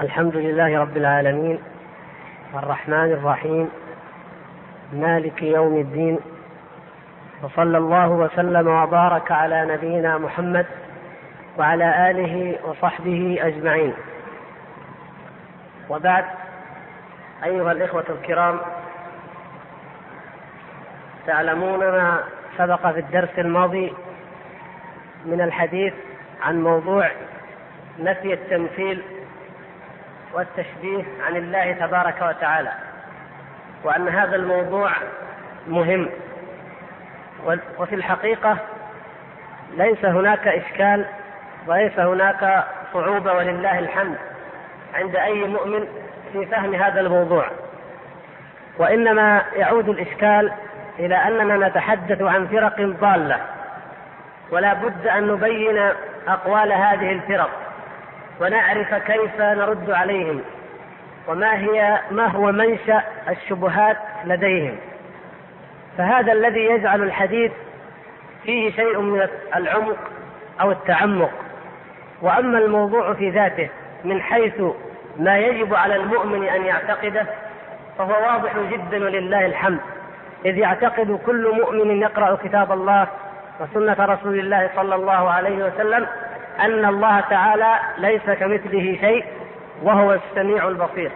الحمد لله رب العالمين الرحمن الرحيم مالك يوم الدين وصلى الله وسلم وبارك على نبينا محمد وعلى آله وصحبه أجمعين. وبعد أيها الإخوة الكرام تعلمون ما سبق في الدرس الماضي من الحديث عن موضوع نفي التمثيل والتشبيه عن الله تبارك وتعالى وأن هذا الموضوع مهم. وفي الحقيقة ليس هناك إشكال وليس هناك صعوبة ولله الحمد عند أي مؤمن في فهم هذا الموضوع. وإنما يعود الإشكال إلى أننا نتحدث عن فرق ضالة ولا بد أن نبين أقوال هذه الفرق. ونعرف كيف نرد عليهم وما هي ما هو منشأ الشبهات لديهم. فهذا الذي يجعل الحديث فيه شيء من العمق أو التعمق. وأما الموضوع في ذاته من حيث ما يجب على المؤمن أن يعتقده فهو واضح جدا ولله الحمد. إذ يعتقد كل مؤمن يقرأ كتاب الله وسنة رسول الله صلى الله عليه وسلم أن الله تعالى ليس كمثله شيء وهو السميع البصير.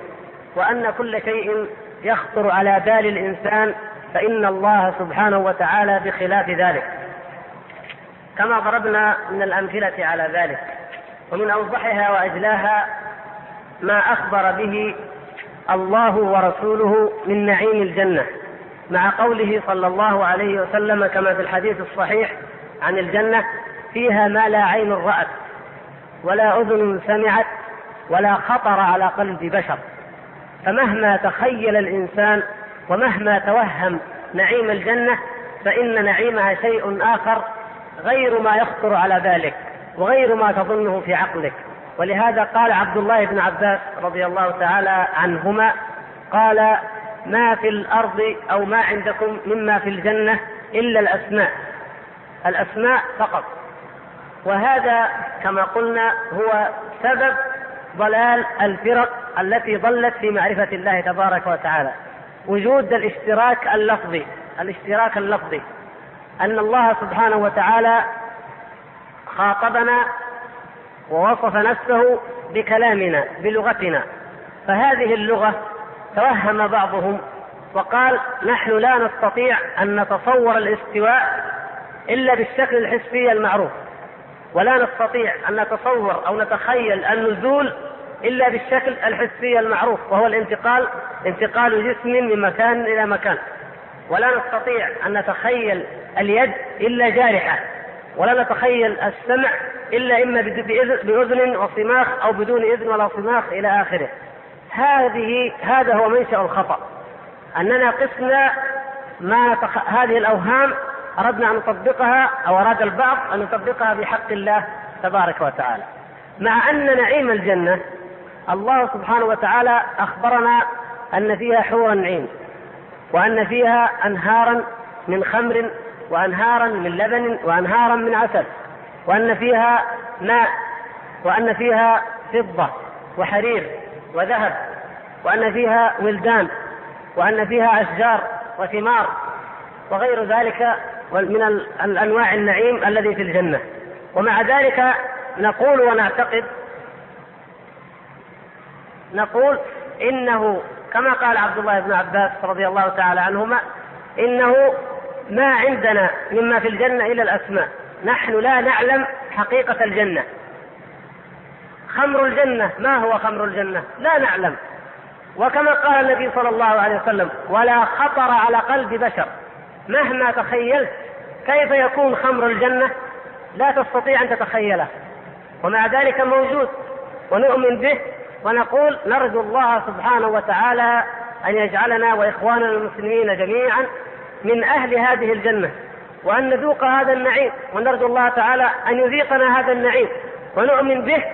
وأن كل شيء يخطر على بال الإنسان فإن الله سبحانه وتعالى بخلاف ذلك. كما ضربنا من الأمثلة على ذلك. ومن أوضحها وأجلاها ما أخبر به الله ورسوله من نعيم الجنة مع قوله صلى الله عليه وسلم كما في الحديث الصحيح عن الجنة فيها ما لا عين رأت ولا أذن سمعت ولا خطر على قلب بشر. فمهما تخيل الإنسان ومهما توهم نعيم الجنة فإن نعيمها شيء آخر غير ما يخطر على بالك وغير ما تظنه في عقلك. ولهذا قال عبد الله بن عباس رضي الله تعالى عنهما قال ما في الأرض أو ما عندكم مما في الجنة إلا الأسماء الأسماء فقط. وهذا كما قلنا هو سبب ضلال الفرق التي ضلت في معرفة الله تبارك وتعالى. وجود الاشتراك اللفظي الاشتراك اللفظي. أن الله سبحانه وتعالى خاطبنا ووصف نفسه بكلامنا بلغتنا. فهذه اللغة توهم بعضهم وقال نحن لا نستطيع أن نتصور الاستواء إلا بالشكل الحسي المعروف. ولا نستطيع أن نتصور أو نتخيل النزول إلا بالشكل الحسي المعروف وهو الانتقال انتقال جسم من مكان إلى مكان ولا نستطيع أن نتخيل اليد إلا جارحة ولا نتخيل السمع إلا إما بأذن وصماخ أو بدون إذن ولا صماخ إلى آخره هذه هذا هو منشأ الخطأ أننا قسنا ما. هذه الأوهام أردنا أن نطبقها أو أراد البعض أن يطبقها بحق الله تبارك وتعالى. مع أن نعيم الجنة الله سبحانه وتعالى أخبرنا أن فيها حور عين وأن فيها أنهارا من خمر وأنهارا من لبن وأنهارا من عسل وأن فيها ماء وأن فيها فضة وحرير وذهب وأن فيها ولدان وأن فيها أشجار وثمار وغير ذلك من الأنواع النعيم الذي في الجنة. ومع ذلك نقول ونعتقد نقول إنه كما قال عبد الله بن عباس رضي الله تعالى عنهما إنه ما عندنا مما في الجنة إلا الأسماء. نحن لا نعلم حقيقة الجنة. خمر الجنة ما هو خمر الجنة؟ لا نعلم. وكما قال النبي صلى الله عليه وسلم ولا خطر على قلب بشر. مهما تخيلت كيف يكون خمر الجنة؟ لا تستطيع أن تتخيله. ومع ذلك موجود. ونؤمن به ونقول نرجو الله سبحانه وتعالى أن يجعلنا وإخواننا المسلمين جميعا من أهل هذه الجنة وأن نذوق هذا النعيم ونرجو الله تعالى أن يذيقنا هذا النعيم. ونؤمن به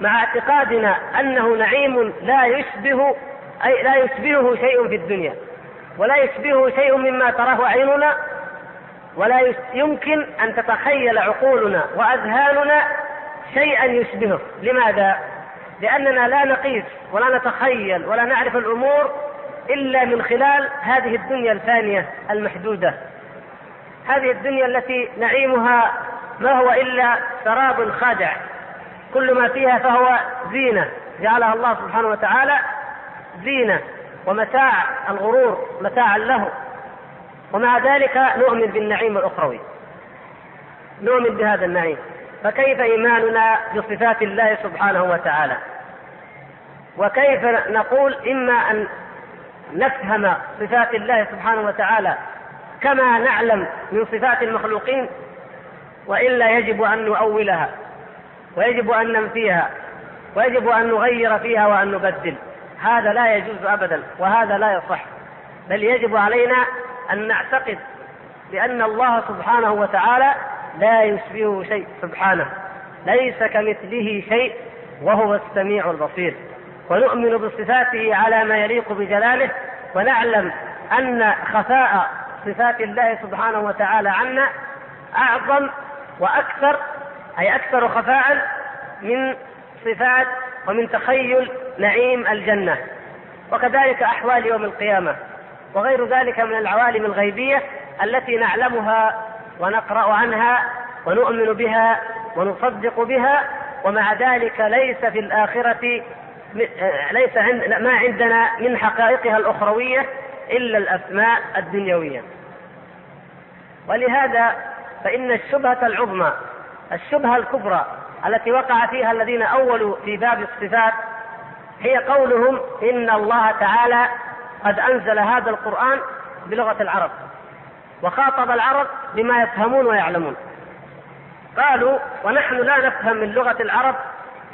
مع اعتقادنا أنه نعيم لا يشبه أي لا يشبهه شيء في الدنيا ولا يشبهه شيء مما تراه عيننا ولا يمكن أن تتخيل عقولنا وأذهاننا شيئا يشبهه، لماذا؟ لأننا لا نقيس ولا نتخيل ولا نعرف الأمور إلا من خلال هذه الدنيا الفانية المحدودة. هذه الدنيا التي نعيمها ما هو إلا سراب خادع. كل ما فيها فهو زينة. جعلها الله سبحانه وتعالى زينة ومتاع الغرور متاعا له. ومع ذلك نؤمن بالنعيم الأخروي. نؤمن بهذا النعيم. فكيف إيماننا بصفات الله سبحانه وتعالى؟ وكيف نقول إما أن نفهم صفات الله سبحانه وتعالى كما نعلم من صفات المخلوقين وإلا يجب أن نؤولها ويجب أن ننفيها ويجب أن نغير فيها وأن نبدل. هذا لا يجوز ابدا وهذا لا يصح. بل يجب علينا أن نعتقد بأن الله سبحانه وتعالى لا يشبهه شيء سبحانه. ليس كمثله شيء وهو السميع البصير. ونؤمن بصفاته على ما يليق بجلاله ونعلم أن خفاء صفات الله سبحانه وتعالى عنا أعظم وأكثر أي أكثر خفاء من صفات ومن تخيل نعيم الجنة. وكذلك أحوال يوم القيامة. وغير ذلك من العوالم الغيبية التي نعلمها ونقرأ عنها ونؤمن بها ونصدق بها ومع ذلك ليس في الآخرة ليس عند ما عندنا من حقائقها الأخروية إلا الأسماء الدنيوية. ولهذا فإن الشبهة العظمى الشبهة الكبرى التي وقع فيها الذين أولوا في باب الصفات هي قولهم إن الله تعالى قد أنزل هذا القرآن بلغة العرب وخاطب العرب بما يفهمون ويعلمون. قالوا ونحن لا نفهم من لغة العرب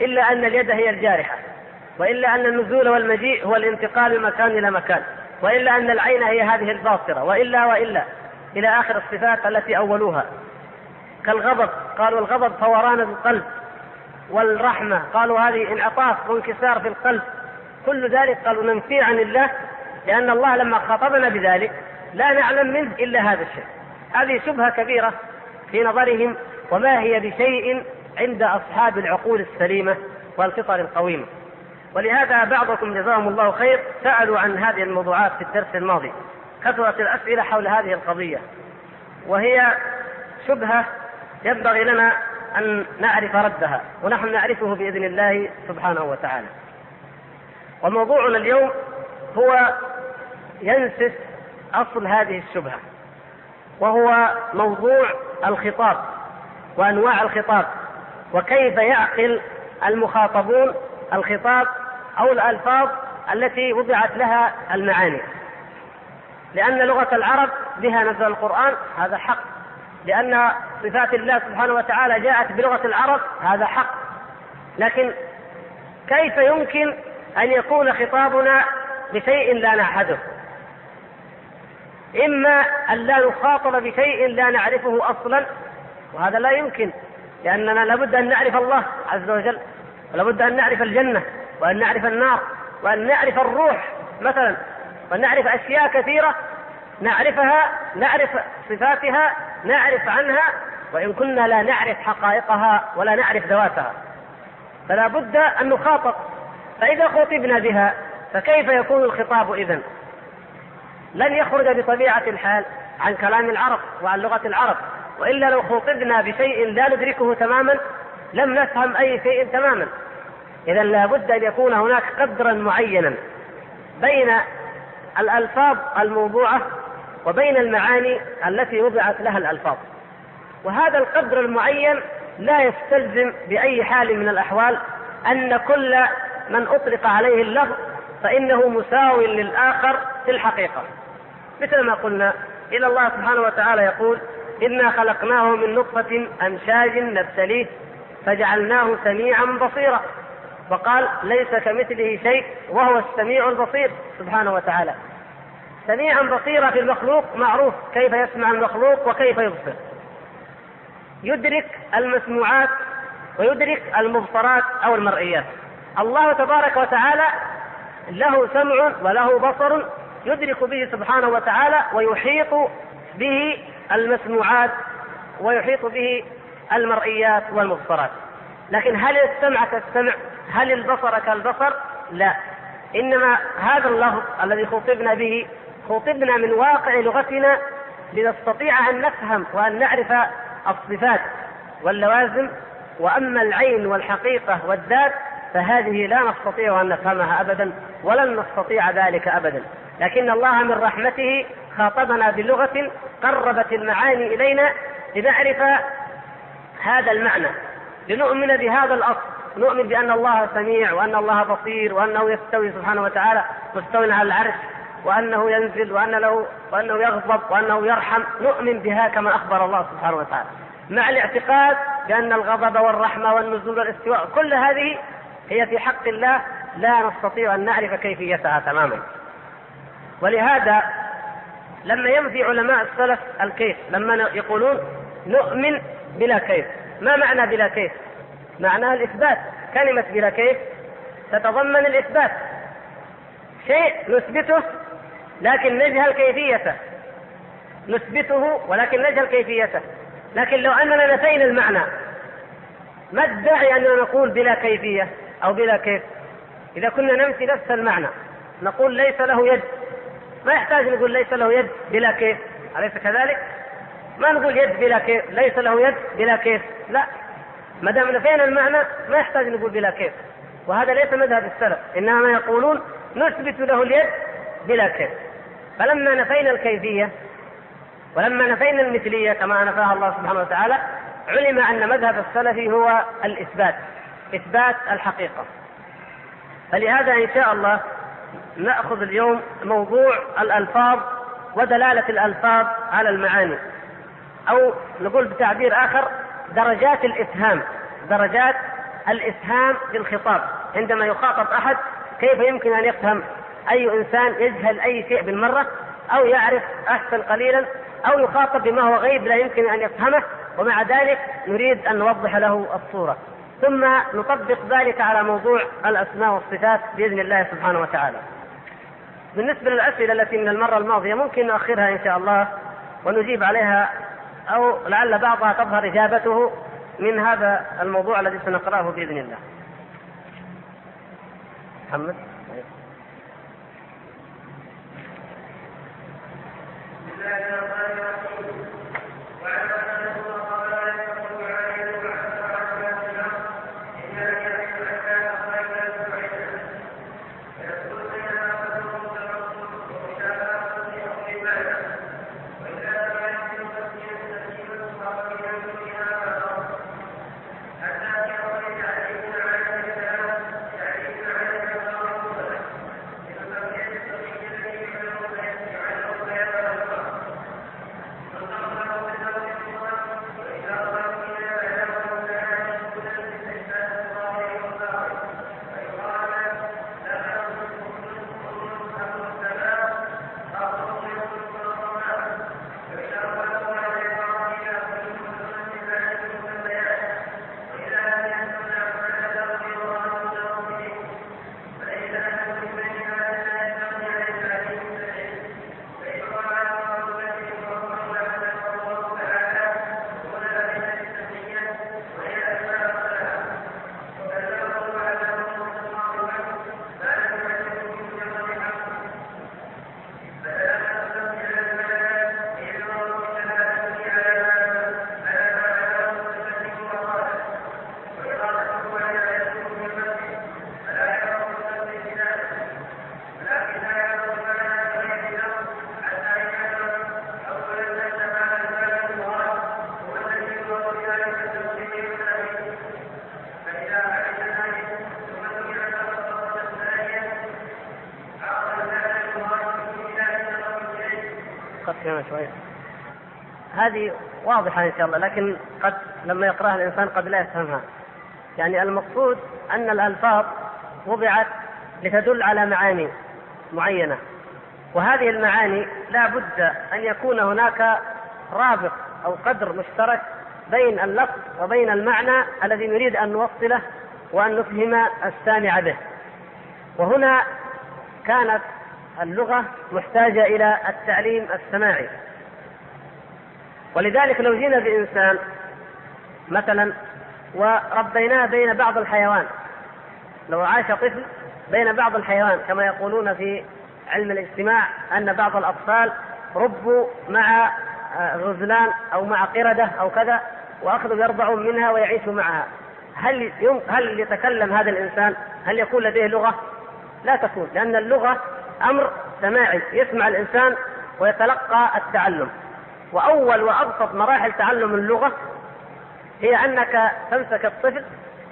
إلا أن اليد هي الجارحة وإلا أن النزول والمجيء هو الانتقال من مكان إلى مكان وإلا أن العين هي هذه الباصرة وإلا وإلا. إلى آخر الصفات التي أولوها. كالغضب قالوا الغضب فوران القلب والرحمة قالوا هذه انعطاف وانكسار في القلب. كل ذلك قالوا ننفي عن الله لأن الله لما خاطبنا بذلك لا نعلم منه إلا هذا الشيء. هذه شبهة كبيرة في نظرهم وما هي بشيء عند أصحاب العقول السليمة والفطر القويمة. ولهذا بعضكم جزاهم الله خير سألوا عن هذه الموضوعات في الدرس الماضي. كثرت الأسئلة حول هذه القضية. وهي شبهة ينبغي لنا أن نعرف ردها ونحن نعرفه بإذن الله سبحانه وتعالى. وموضوعنا اليوم هو ينسف أصل هذه الشبهة وهو موضوع الخطاب وأنواع الخطاب وكيف يعقل المخاطبون الخطاب أو الألفاظ التي وضعت لها المعاني. لأن لغة العرب بها نزل القرآن هذا حق. لأن صفات الله سبحانه وتعالى جاءت بلغة العرب هذا حق. لكن كيف يمكن أن يكون خطابنا بشيء لا نعهده؟ إما أن لا نخاطب بشيء لا نعرفه أصلا وهذا لا يمكن لأننا لابد أن نعرف الله عز وجل ولابد أن نعرف الجنة وأن نعرف النار وأن نعرف الروح مثلا وأن نعرف أشياء كثيرة نعرفها نعرف صفاتها نعرف عنها وإن كنا لا نعرف حقائقها ولا نعرف ذواتها. فلا بد أن نخاطب فإذا خطبنا بها فكيف يكون الخطاب إذن؟ لن يخرج بطبيعة الحال عن كلام العرب وعن لغة العرب وإلا لو خطبنا بشيء لا ندركه تماما لم نفهم أي شيء تماما. إذا لابد أن يكون هناك قدرا معينا بين الألفاظ الموضوعة وبين المعاني التي وضعت لها الألفاظ. وهذا القدر المعين لا يستلزم بأي حال من الأحوال أن كل من أطلق عليه اللفظ فإنه مساو للآخر في الحقيقة. مثل ما قلنا إن الله سبحانه وتعالى يقول إنا خلقناه من نطفة أمشاج نبتليه فجعلناه سميعا بصيرا. وقال ليس كمثله شيء وهو السميع البصير سبحانه وتعالى. سميعا بصيرا في المخلوق معروف كيف يسمع المخلوق وكيف يبصر. يدرك المسموعات ويدرك المبصرات أو المرئيات. الله تبارك وتعالى له سمع وله بصر يدرك به سبحانه وتعالى ويحيط به المسموعات ويحيط به المرئيات والمبصرات. لكن هل السمع كالسمع؟ هل البصر كالبصر؟ لا. إنما هذا اللفظ الذي خطبنا به خطبنا من واقع لغتنا لنستطيع أن نفهم وأن نعرف الصفات واللوازم. وأما العين والحقيقة والذات فهذه لا نستطيع أن نفهمها أبدا ولن نستطيع ذلك أبدا. لكن الله من رحمته خاطبنا بلغة قربت المعاني إلينا لنعرف هذا المعنى. لنؤمن بهذا الأصل. نؤمن بأن الله سميع وأن الله بصير وأنه يستوي سبحانه وتعالى مستوي على العرش وأنه ينزل وأن له وأنه يغضب وأنه يرحم. نؤمن بها كما أخبر الله سبحانه وتعالى. مع الاعتقاد بأن الغضب والرحمة والنزول والاستواء كل هذه هي في حق الله لا نستطيع أن نعرف كيفيتها تماما. ولهذا لما ينفي علماء السلف الكيف لما يقولون نؤمن بلا كيف. ما معنى بلا كيف؟ معناها الإثبات. كلمة بلا كيف تتضمن الإثبات. شيء نثبته لكن نجهل كيفيته. نثبته ولكن نجهل كيفيته. لكن لو أننا نفينا المعنى ما الداعي أننا نقول بلا كيفية؟ أو بلا كيف؟ إذا كنا ننفي نفس المعنى نقول ليس له يد. ما يحتاج نقول ليس له يد بلا كيف؟ أليس كذلك؟ ما نقول يد بلا كيف؟ ليس له يد بلا كيف؟ لا. ما دام نفينا المعنى ما يحتاج نقول بلا كيف. وهذا ليس مذهب السلف إنما يقولون نثبت له اليد بلا كيف. فلما نفينا الكيفية ولما نفينا المثلية كما نفاها الله سبحانه وتعالى علم أن مذهب السلف هو الإثبات. إثبات الحقيقة. فلهذا إن شاء الله نأخذ اليوم موضوع الألفاظ ودلالة الألفاظ على المعاني. أو نقول بتعبير آخر درجات الإفهام. درجات الإفهام في الخطاب عندما يخاطب أحد كيف يمكن أن يفهم؟ أي إنسان يجهل أي شيء بالمرة؟ أو يعرف أحسن قليلا؟ أو يخاطب بما هو غيب لا يمكن أن يفهمه؟ ومع ذلك نريد أن نوضح له الصورة. ثم نطبق ذلك على موضوع الأسماء والصفات بإذن الله سبحانه وتعالى. بالنسبة للأسئلة التي من المرة الماضية ممكن نؤخرها إن شاء الله ونجيب عليها أو لعل بعضها تظهر إجابته من هذا الموضوع الذي سنقرأه بإذن الله محمد شوية واضحة إن شاء الله لكن قد لما يقرأها الإنسان قد لا يفهمها. يعني المقصود أن الألفاظ وضعت لتدل على معاني معينة وهذه المعاني لا بد أن يكون هناك رابط أو قدر مشترك بين اللفظ وبين المعنى الذي نريد أن نوصله وأن نفهم السامع به. وهنا كانت اللغة محتاجة إلى التعليم السماعي. ولذلك لو جينا بإنسان مثلا وربيناه بين بعض الحيوان لو عاش طفل بين بعض الحيوان كما يقولون في علم الاجتماع أن بعض الأطفال ربوا مع آه، غزلان أو مع قردة أو كذا وأخذوا يرضعون منها ويعيشوا معها هل هل يتكلم هذا الإنسان؟ هل يكون لديه لغة؟ لا تكون لأن اللغة أمر سماعي يسمع الإنسان ويتلقى التعلم وأول وأبسط مراحل تعلم اللغة هي أنك تمسك الطفل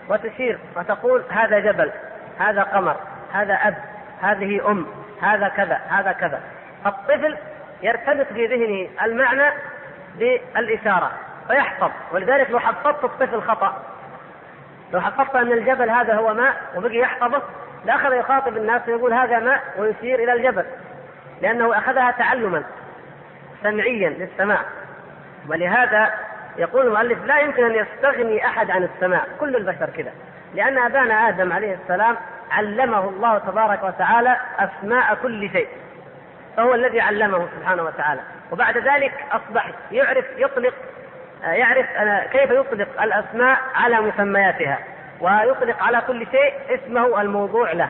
وتشير وتقول هذا جبل هذا قمر هذا أب هذه أم هذا كذا هذا كذا. الطفل يرتبط في ذهنه المعنى بالإشارة فيحفظ ولذلك لو حفظت الطفل خطأ. لو حفظت أن الجبل هذا هو ماء وبقي يحفظه لأخذ يخاطب الناس ويقول هذا ماء ويشير إلى الجبل لأنه أخذها تعلما. سمعيا للسماع. ولهذا يقول المؤلف لا يمكن أن يستغني أحد عن السماع كل البشر كذا. لأن أبانا آدم عليه السلام علمه الله تبارك وتعالى أسماء كل شيء. فهو الذي علمه سبحانه وتعالى. وبعد ذلك أصبح يعرف يطلق يعرف كيف يطلق الأسماء على مسمياتها. ويطلق على كل شيء اسمه الموضوع له.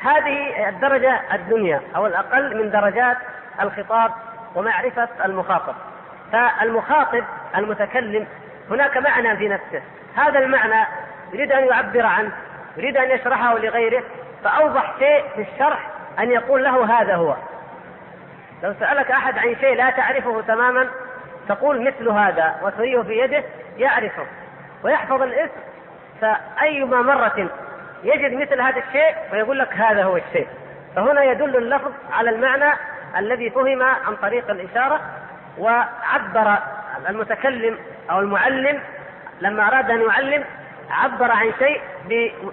هذه الدرجة الدنيا أو الأقل من درجات الخطاب ومعرفة المخاطب. فالمخاطب المتكلم هناك معنى في نفسه. هذا المعنى يريد أن يعبر عنه يريد أن يشرحه لغيره فأوضح شيء في الشرح أن يقول له هذا هو. لو سألك أحد عن شيء لا تعرفه تماما تقول مثل هذا وتريه في يده يعرفه ويحفظ الاسم. فأيما مرة يجد مثل هذا الشيء ويقول لك هذا هو الشيء. فهنا يدل اللفظ على المعنى الذي فهم عن طريق الإشارة وعبر المتكلم أو المعلم لما أراد أن يعلم عبر عن شيء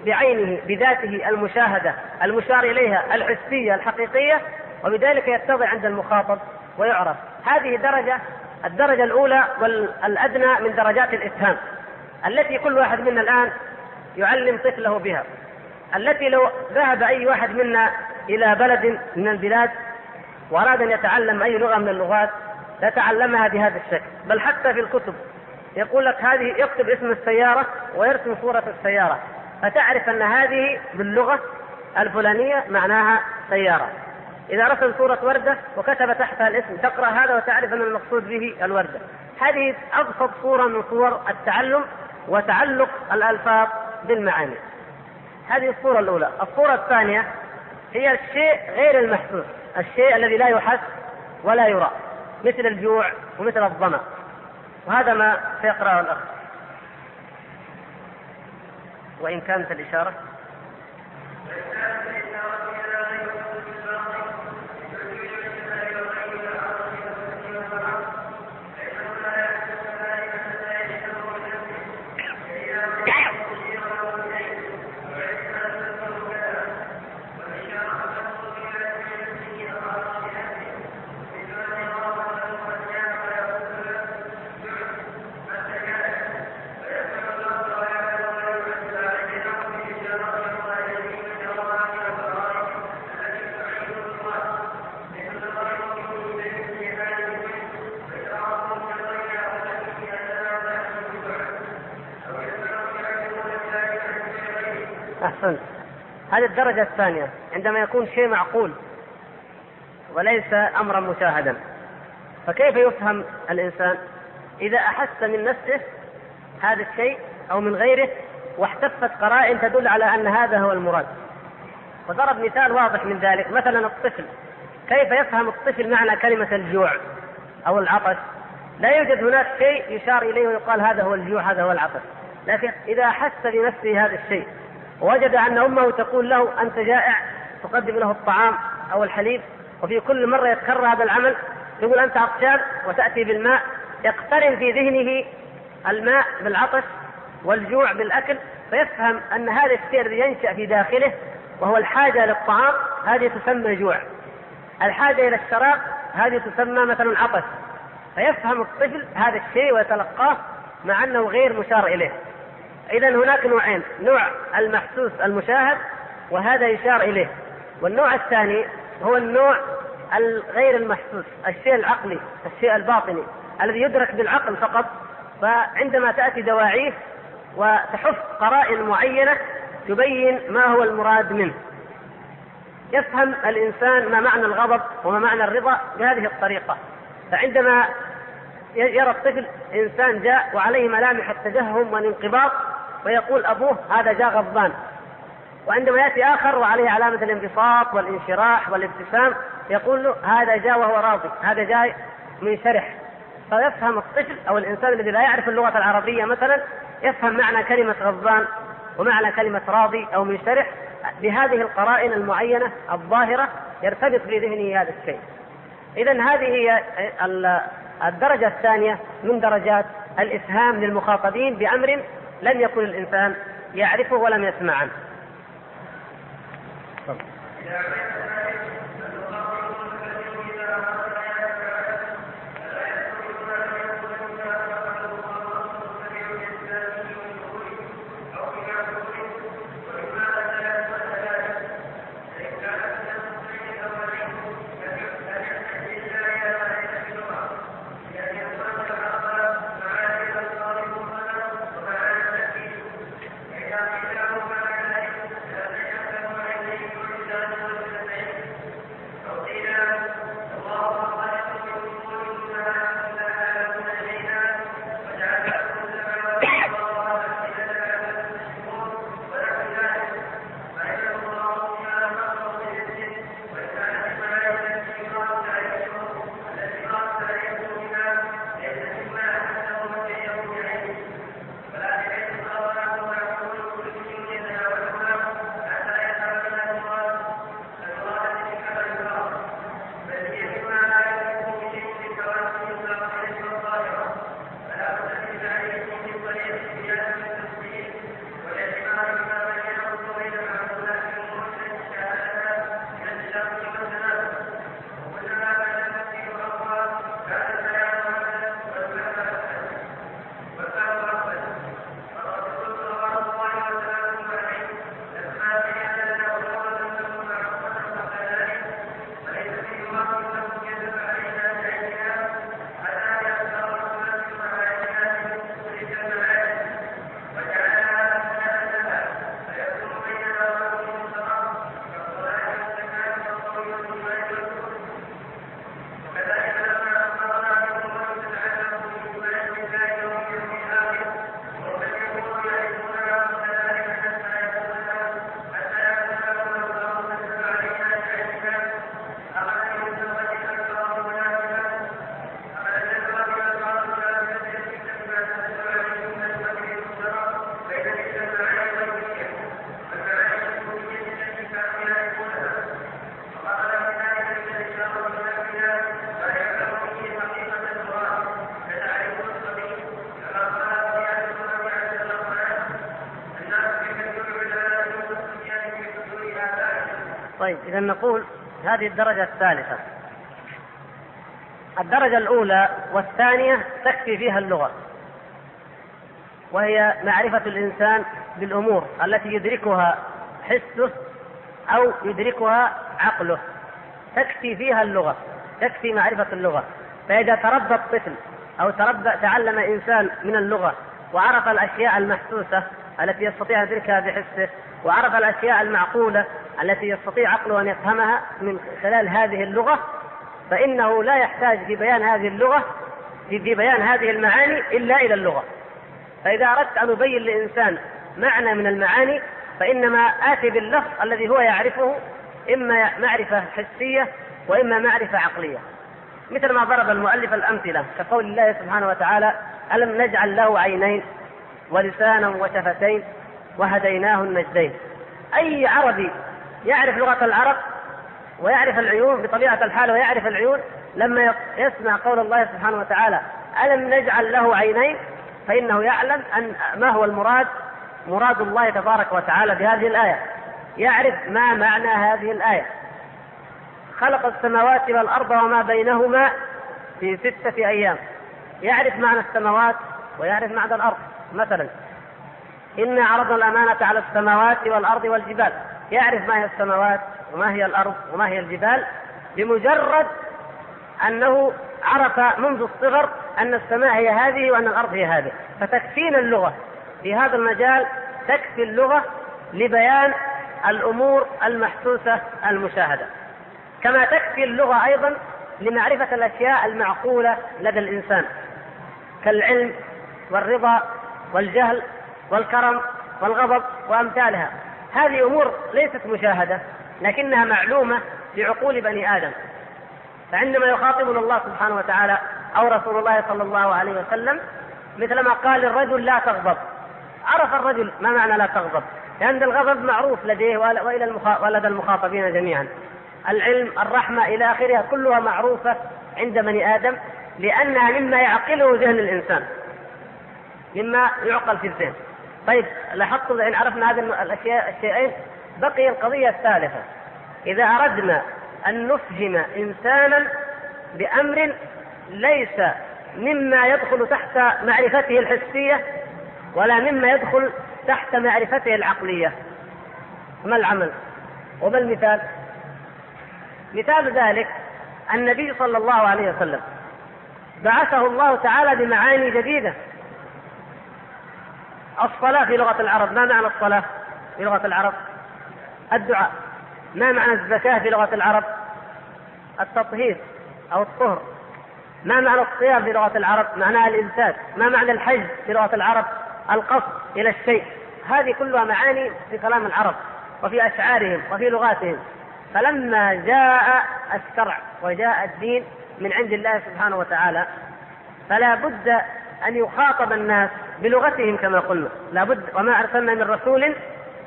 بعينه بذاته المشاهدة المشار إليها الحسية الحقيقية وبذلك يتضح عند المخاطب ويعرف. هذه درجة الدرجة الأولى والأدنى من درجات الإفهام التي كل واحد منا الآن يعلم طفله بها التي لو ذهب أي واحد منا إلى بلد من البلاد وأراد أن يتعلم أي لغة من اللغات لتعلمها بهذا الشكل. بل حتى في الكتب يقول لك هذه يكتب اسم السيارة ويرسم صورة السيارة. فتعرف أن هذه باللغة الفلانية معناها سيارة. إذا رسم صورة وردة وكتب تحتها الاسم تقرأ هذا وتعرف أن المقصود به الوردة. هذه أبسط صورة من صور التعلم وتعلق الألفاظ بالمعاني. هذه الصورة الأولى. الصورة الثانية هي الشيء غير المحسوس. الشيء الذي لا يحس ولا يرى مثل الجوع ومثل الظمأ. وهذا ما سيقرأه الأخ. وإن كانت الإشارة الدرجة الثانية عندما يكون شيء معقول وليس أمرا مشاهدا. فكيف يفهم الإنسان؟ إذا أحس من نفسه هذا الشيء أو من غيره واحتفت قرائن تدل على أن هذا هو المراد. وضرب مثال واضح من ذلك. مثلا الطفل. كيف يفهم الطفل معنى كلمة الجوع أو العطش؟ لا يوجد هناك شيء يشار إليه ويقال هذا هو الجوع هذا هو العطش. لكن إذا أحس بنفسه هذا الشيء وجد أن أمه تقول له أنت جائع تقدم له الطعام أو الحليب وفي كل مرة يتكرر هذا العمل يقول أنت عطشان وتأتي بالماء يقترن في ذهنه الماء بالعطش والجوع بالأكل فيفهم أن هذا الشيء الذي ينشأ في داخله وهو الحاجة للطعام هذه تسمى جوع. الحاجة إلى الشراب هذه تسمى مثلا عطش. فيفهم الطفل هذا الشيء ويتلقاه مع أنه غير مشار إليه. إذا هناك نوعين. نوع المحسوس المشاهد وهذا يشار إليه. والنوع الثاني هو النوع الغير المحسوس الشيء العقلي الشيء الباطني. الذي يدرك بالعقل فقط. فعندما تأتي دواعيه وتحف قرائن معينة تبين ما هو المراد منه. يفهم الإنسان ما معنى الغضب وما معنى الرضا بهذه الطريقة. فعندما يرى الطفل إنسان جاء وعليه ملامح التجهم والانقباض ويقول أبوه هذا جاء غضبان. وعندما يأتي آخر وعليه علامة الانبساط والانشراح والابتسام يقول له هذا جاء وهو راضي هذا جاي منشرح فيفهم الطفل أو الإنسان الذي لا يعرف اللغة العربية مثلا يفهم معنى كلمة غضبان ومعنى كلمة راضي أو منشرح بهذه القرائن المعينة الظاهرة يرتبط في ذهنه هذا الشيء. إذا هذه هي الدرجة الثانية من درجات الإفهام للمخاطبين بأمر لم يكن الإنسان يعرفه ولم يسمع عنه. هذه الدرجة الثالثة. الدرجة الأولى والثانية تكفي فيها اللغة وهي معرفة الإنسان بالأمور التي يدركها حسه أو يدركها عقله. تكفي فيها اللغة تكفي معرفة اللغة. فإذا تربى الطفل أو تربى تعلم إنسان من اللغة وعرف الأشياء المحسوسة التي يستطيع أن يدركها بحسه وعرف الأشياء المعقولة التي يستطيع عقله أن يفهمها من خلال هذه اللغة فإنه لا يحتاج في بيان هذه اللغة في بيان هذه المعاني إلا إلى اللغة. فإذا أردت أن أبين لإنسان معنى من المعاني فإنما آتي باللفظ الذي هو يعرفه إما معرفة حسية وإما معرفة عقلية. مثل ما ضرب المؤلف الأمثلة كقول الله سبحانه وتعالى ألم نجعل له عينين؟ ولسانا وشفتين وهديناه النجدين. أي عربي يعرف لغة العرب ويعرف العيون بطبيعة الحال ويعرف العيون لما يسمع قول الله سبحانه وتعالى ألم نجعل له عينين؟ فإنه يعلم أن ما هو المراد؟ مراد الله تبارك وتعالى بهذه الآية. يعرف ما معنى هذه الآية. خلق السماوات والأرض وما بينهما في ستة أيام. يعرف معنى السماوات ويعرف معنى الأرض. مثلا إنا عرضنا الأمانة على السماوات والأرض والجبال. يعرف ما هي السماوات وما هي الأرض وما هي الجبال؟ بمجرد أنه عرف منذ الصغر أن السماء هي هذه وأن الأرض هي هذه. فتكفينا اللغة. في هذا المجال تكفي اللغة لبيان الأمور المحسوسة المشاهدة. كما تكفي اللغة أيضا لمعرفة الأشياء المعقولة لدى الإنسان. كالعلم والرضا والجهل والكرم والغضب وأمثالها. هذه أمور ليست مشاهدة لكنها معلومة بعقول بني آدم. فعندما يخاطبنا الله سبحانه وتعالى أو رسول الله صلى الله عليه وسلم مثلما قال الرجل لا تغضب. عرف الرجل ما معنى لا تغضب. لأن الغضب معروف لديه وإلى ولدى المخاطبين جميعا. العلم الرحمة إلى آخرها كلها معروفة عند بني آدم لأنها مما يعقله ذهن الإنسان. مما يعقل في الذهن. طيب لاحظتم إن عرفنا هذه الأشياء الشيئين؟ بقي القضية الثالثة. إذا أردنا أن نفهم إنسانا بأمر ليس مما يدخل تحت معرفته الحسية ولا مما يدخل تحت معرفته العقلية. ما العمل؟ وما المثال؟ مثال ذلك النبي صلى الله عليه وسلم بعثه الله تعالى بمعاني جديدة. الصلاة في لغة العرب. ما معنى الصلاة في لغة العرب؟ الدعاء. ما معنى الزكاة في لغة العرب؟ التطهير أو الطهر. ما معنى الصيام في لغة العرب؟ معناها الإمساك ما معنى الحج في لغة العرب؟ القصد إلى الشيء. هذه كلها معاني في كلام العرب وفي أشعارهم وفي لغاتهم. فلما جاء الشرع وجاء الدين من عند الله سبحانه وتعالى فلا بد أن يخاطب الناس بلغتهم كما قلنا. لا بد وما أرسلنا من رسول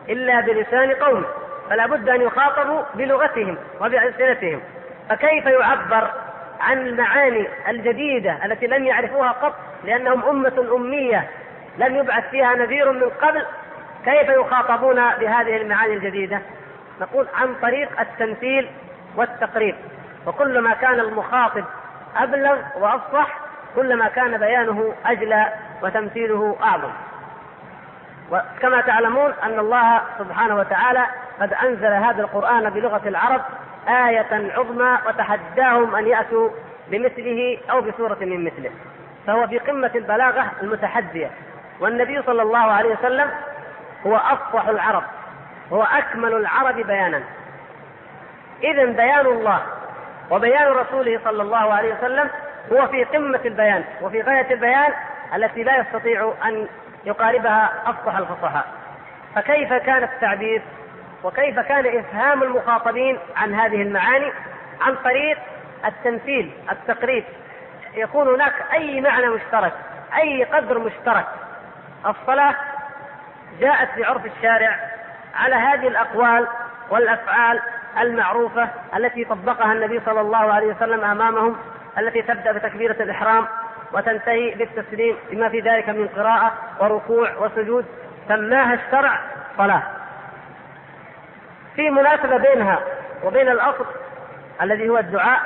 إلا بلسان قومه. فلا بد أن يخاطبوا بلغتهم وبألسنتهم. فكيف يعبر عن المعاني الجديدة التي لم يعرفوها قط؟ لأنهم أمة أمية. لم يبعث فيها نذير من قبل. كيف يخاطبون بهذه المعاني الجديدة؟ نقول عن طريق التمثيل والتقريب. وكلما كان المخاطب أبلغ وأفصح كلما كان بيانه أجلى. وتمثيله أعظم. وكما تعلمون أن الله سبحانه وتعالى قد أنزل هذا القرآن بلغة العرب آية عظمى وتحداهم أن يأتوا بمثله أو بسورة من مثله. فهو في قمة البلاغة المتحدية. والنبي صلى الله عليه وسلم هو أفصح العرب. هو أكمل العرب بيانا. إذا بيان الله وبيان رسوله صلى الله عليه وسلم هو في قمة البيان. وفي غاية البيان التي لا يستطيع أن يقاربها أفصح الفصحاء. فكيف كان التعبير وكيف كان إفهام المخاطبين عن هذه المعاني عن طريق التمثيل التقريب؟ يكون هناك أي معنى مشترك أي قدر مشترك. الصلاة جاءت في عرف الشارع على هذه الأقوال والأفعال المعروفة التي طبقها النبي صلى الله عليه وسلم أمامهم التي تبدأ بتكبيرة الإحرام وتنتهي بالتسليم بما في ذلك من قراءة وركوع وسجود. سماها الشرع صلاة. في مناسبة بينها وبين الأصل الذي هو الدعاء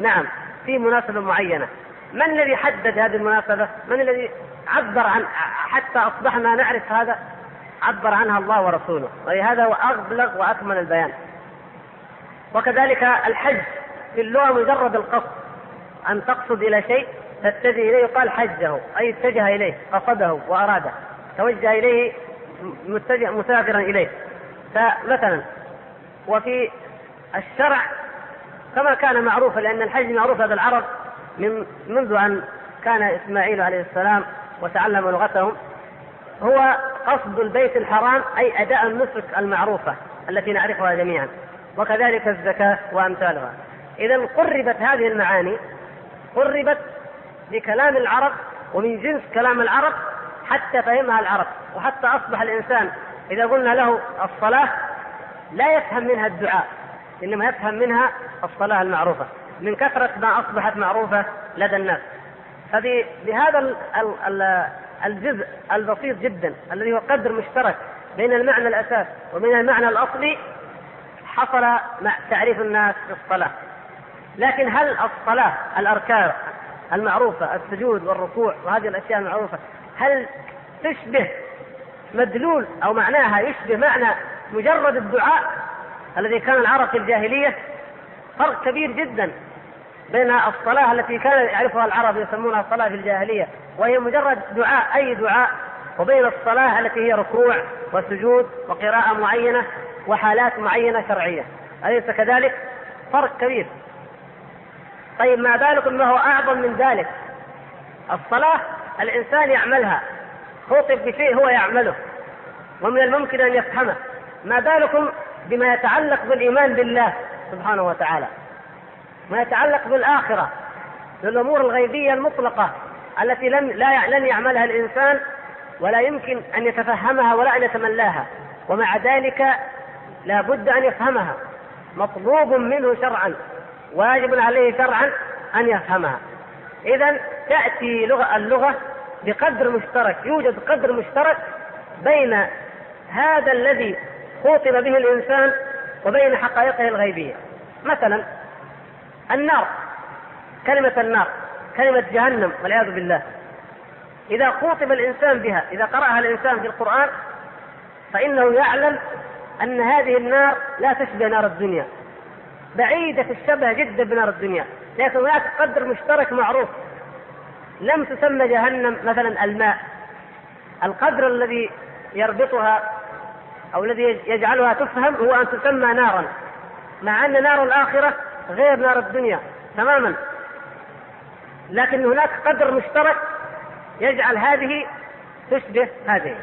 نعم في مناسبة معينة. من الذي حدد هذه المناسبة؟ من الذي عبر عن حتى أصبحنا نعرف هذا عبر عنها الله ورسوله. ولهذا هو أبلغ وأكمل البيان. وكذلك الحج في اللغة مجرد القصد أن تقصد إلى شيء تتجه إليه يقال حجه أي اتجه إليه قصده وأراده. توجه إليه متجه مسافرا إليه. فمثلا وفي الشرع كما كان معروفا لأن الحج معروف لدى العرب من منذ أن كان إسماعيل عليه السلام وتعلم لغتهم. هو قصد البيت الحرام أي أداء النسك المعروفة التي نعرفها جميعا. وكذلك الزكاة وأمثالها. إذا قربت هذه المعاني قربت بكلام العرب ومن جنس كلام العرب حتى فهمها العرب. وحتى أصبح الإنسان إذا قلنا له الصلاة لا يفهم منها الدعاء إنما يفهم منها الصلاة المعروفة. من كثرة ما أصبحت معروفة لدى الناس. فبهذا الجزء البسيط جدا الذي هو قدر مشترك بين المعنى الأساس وبين المعنى الأصلي حصل تعريف الناس بالصلاة. لكن هل الصلاة الأركان المعروفة السجود والركوع وهذه الأشياء المعروفة. هل تشبه مدلول أو معناها يشبه معنى مجرد الدعاء الذي كان العرب في الجاهلية؟ فرق كبير جدا بين الصلاة التي كان يعرفها العرب يسمونها الصلاة في الجاهلية وهي مجرد دعاء أي دعاء وبين الصلاة التي هي ركوع وسجود وقراءة معينة وحالات معينة شرعية. أليس كذلك؟ فرق كبير. طيب ما بالك ما هو أعظم من ذلك؟ الصلاة الإنسان يعملها خوطب بشيء هو يعمله ومن الممكن أن يفهمه. ما بالكم بما يتعلق بالإيمان بالله سبحانه وتعالى؟ ما يتعلق بالآخرة بالأمور الغيبية المطلقة التي لم لا لن يعملها الإنسان ولا يمكن أن يتفهمها ولا أن يتملاها. ومع ذلك لا بد أن يفهمها. مطلوب منه شرعا. واجب عليه شرعا أن يفهمها. إذا تأتي لغة اللغة بقدر مشترك يوجد قدر مشترك بين هذا الذي خوطب به الإنسان وبين حقائقه الغيبية. مثلا النار كلمة النار كلمة جهنم والعياذ بالله. إذا خوطب الإنسان بها إذا قرأها الإنسان في القرآن فإنه يعلم أن هذه النار لا تشبه نار الدنيا. بعيدة الشبه جدا بنار الدنيا لكن هناك قدر مشترك معروف. لم تسمى جهنم مثلا الماء. القدر الذي يربطها أو الذي يجعلها تفهم هو أن تسمى نارا مع أن نار الآخرة غير نار الدنيا تماما. لكن هناك قدر مشترك يجعل هذه تشبه هذه.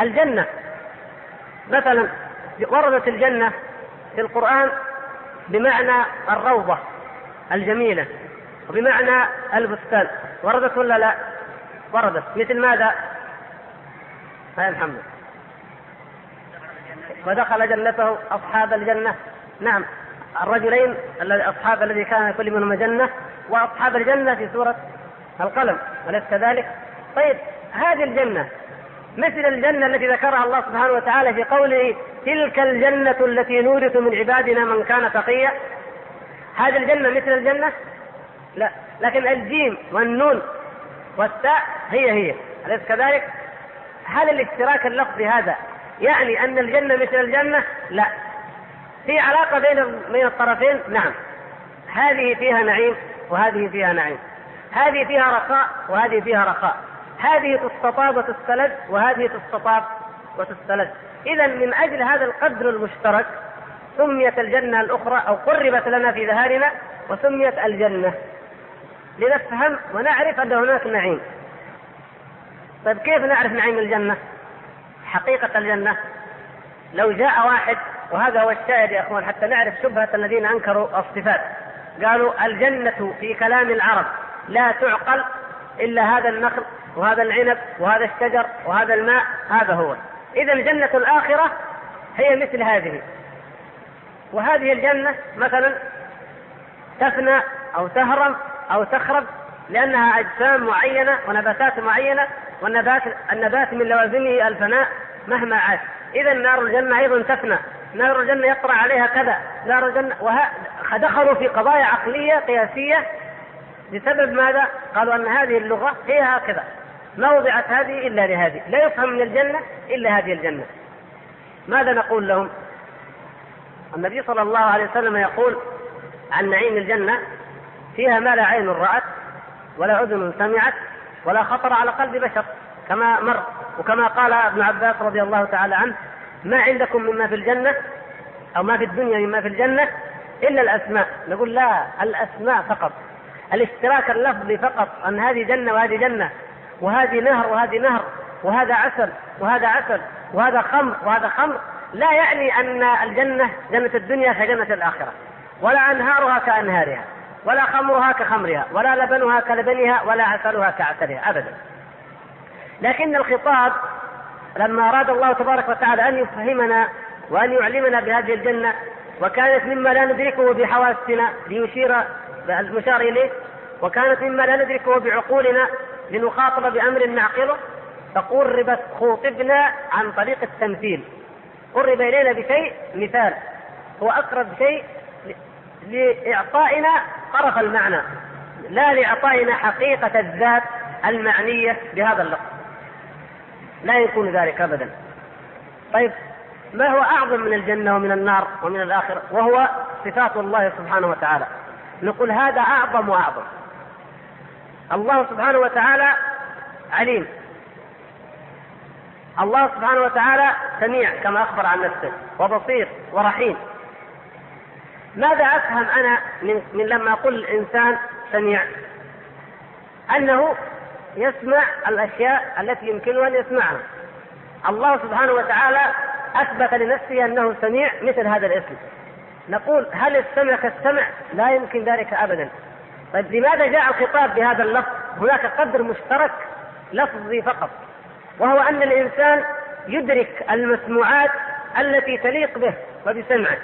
الجنة مثلا وردت الجنة في القرآن بمعنى الروضة الجميلة وبمعنى البستان وردت ولا لا؟ وردت مثل ماذا؟ هاي محمد ودخل جنته أصحاب الجنة نعم الرجلين أصحاب الذي كان كل منهما جنة وأصحاب الجنة في سورة القلم أليس كذلك؟ طيب هذه الجنة مثل الجنة التي ذكرها الله سبحانه وتعالى في قوله تلك الجنة التي نورث من عبادنا من كان تقيا هذه الجنة مثل الجنة؟ لا. لكن الجيم والنون والتاء هي هي. أليس كذلك؟ هل الاشتراك اللفظي هذا. يعني أن الجنة مثل الجنة؟ لا. في علاقة بين بين الطرفين؟ نعم. هذه فيها نعيم وهذه فيها نعيم. هذه فيها رخاء وهذه فيها رخاء. هذه تستطاب وتستلذ وهذه تستطاب وتستلذ. إذا من أجل هذا القدر المشترك سميت الجنة الأخرى أو قربت لنا في ذهاننا وسميت الجنة. لنفهم ونعرف أن هناك نعيم. طيب كيف نعرف نعيم الجنة؟ حقيقة الجنة. لو جاء واحد وهذا هو الشاهد يا إخوان حتى نعرف شبهة الذين أنكروا الصفات. قالوا الجنة في كلام العرب لا تعقل إلا هذا النخل وهذا العنب وهذا الشجر وهذا الماء هذا هو. إذا جنة الآخرة هي مثل هذه. وهذه الجنة مثلا تفنى أو تهرم أو تخرب لأنها أجسام معينة ونباتات معينة والنبات النبات من لوازمه الفناء مهما عاش اذا نار الجنة أيضا تفنى. نار الجنة يطرا عليها كذا. نار الجنة وها دخلوا في قضايا عقلية قياسية. بسبب ماذا؟ قالوا أن هذه اللغة هي هكذا. ما وضعت هذه إلا لهذه لا يفهم من الجنة إلا هذه الجنة. ماذا نقول لهم؟ النبي صلى الله عليه وسلم يقول عن نعيم الجنة فيها ما لا عين رأت ولا أذن سمعت ولا خطر على قلب بشر كما مر وكما قال ابن عباس رضي الله تعالى عنه ما عندكم مما في الجنة أو ما في الدنيا مما في الجنة إلا الأسماء. نقول لا الأسماء فقط الاشتراك اللفظي فقط أن هذه جنة وهذه جنة. وهذه نهر وهذه نهر وهذا عسل وهذا عسل وهذا خمر وهذا خمر لا يعني أن الجنة جنة الدنيا كجنة الآخرة ولا أنهارها كأنهارها ولا خمرها كخمرها ولا لبنها كلبنها ولا عسلها كعسلها أبدا. لكن الخطاب لما أراد الله تبارك وتعالى أن يفهمنا وأن يعلمنا بهذه الجنة وكانت مما لا ندركه بحواسنا ليشير المشار إليه وكانت مما لا ندركه بعقولنا لنخاطب بأمر نعقله فقربت خوطبنا عن طريق التمثيل. قرب إلينا بشيء مثال هو أقرب شيء لإعطائنا طرف المعنى لا لإعطائنا حقيقة الذات المعنية بهذا اللفظ. لا يكون ذلك أبدا. طيب ما هو أعظم من الجنة ومن النار ومن الآخرة؟ وهو صفات الله سبحانه وتعالى. نقول هذا أعظم وأعظم. الله سبحانه وتعالى عليم. الله سبحانه وتعالى سميع كما أخبر عن نفسه وبصير ورحيم. ماذا أفهم أنا من, من لما أقول الإنسان سميع؟ أنه يسمع الأشياء التي يمكنه أن يسمعها. الله سبحانه وتعالى أثبت لنفسه أنه سميع مثل هذا الاسم. نقول هل السمع كالسمع؟ لا يمكن ذلك أبدا. طيب لماذا جاء الخطاب بهذا اللفظ؟ هناك قدر مشترك لفظي فقط وهو أن الإنسان يدرك المسموعات التي تليق به وبسمعه.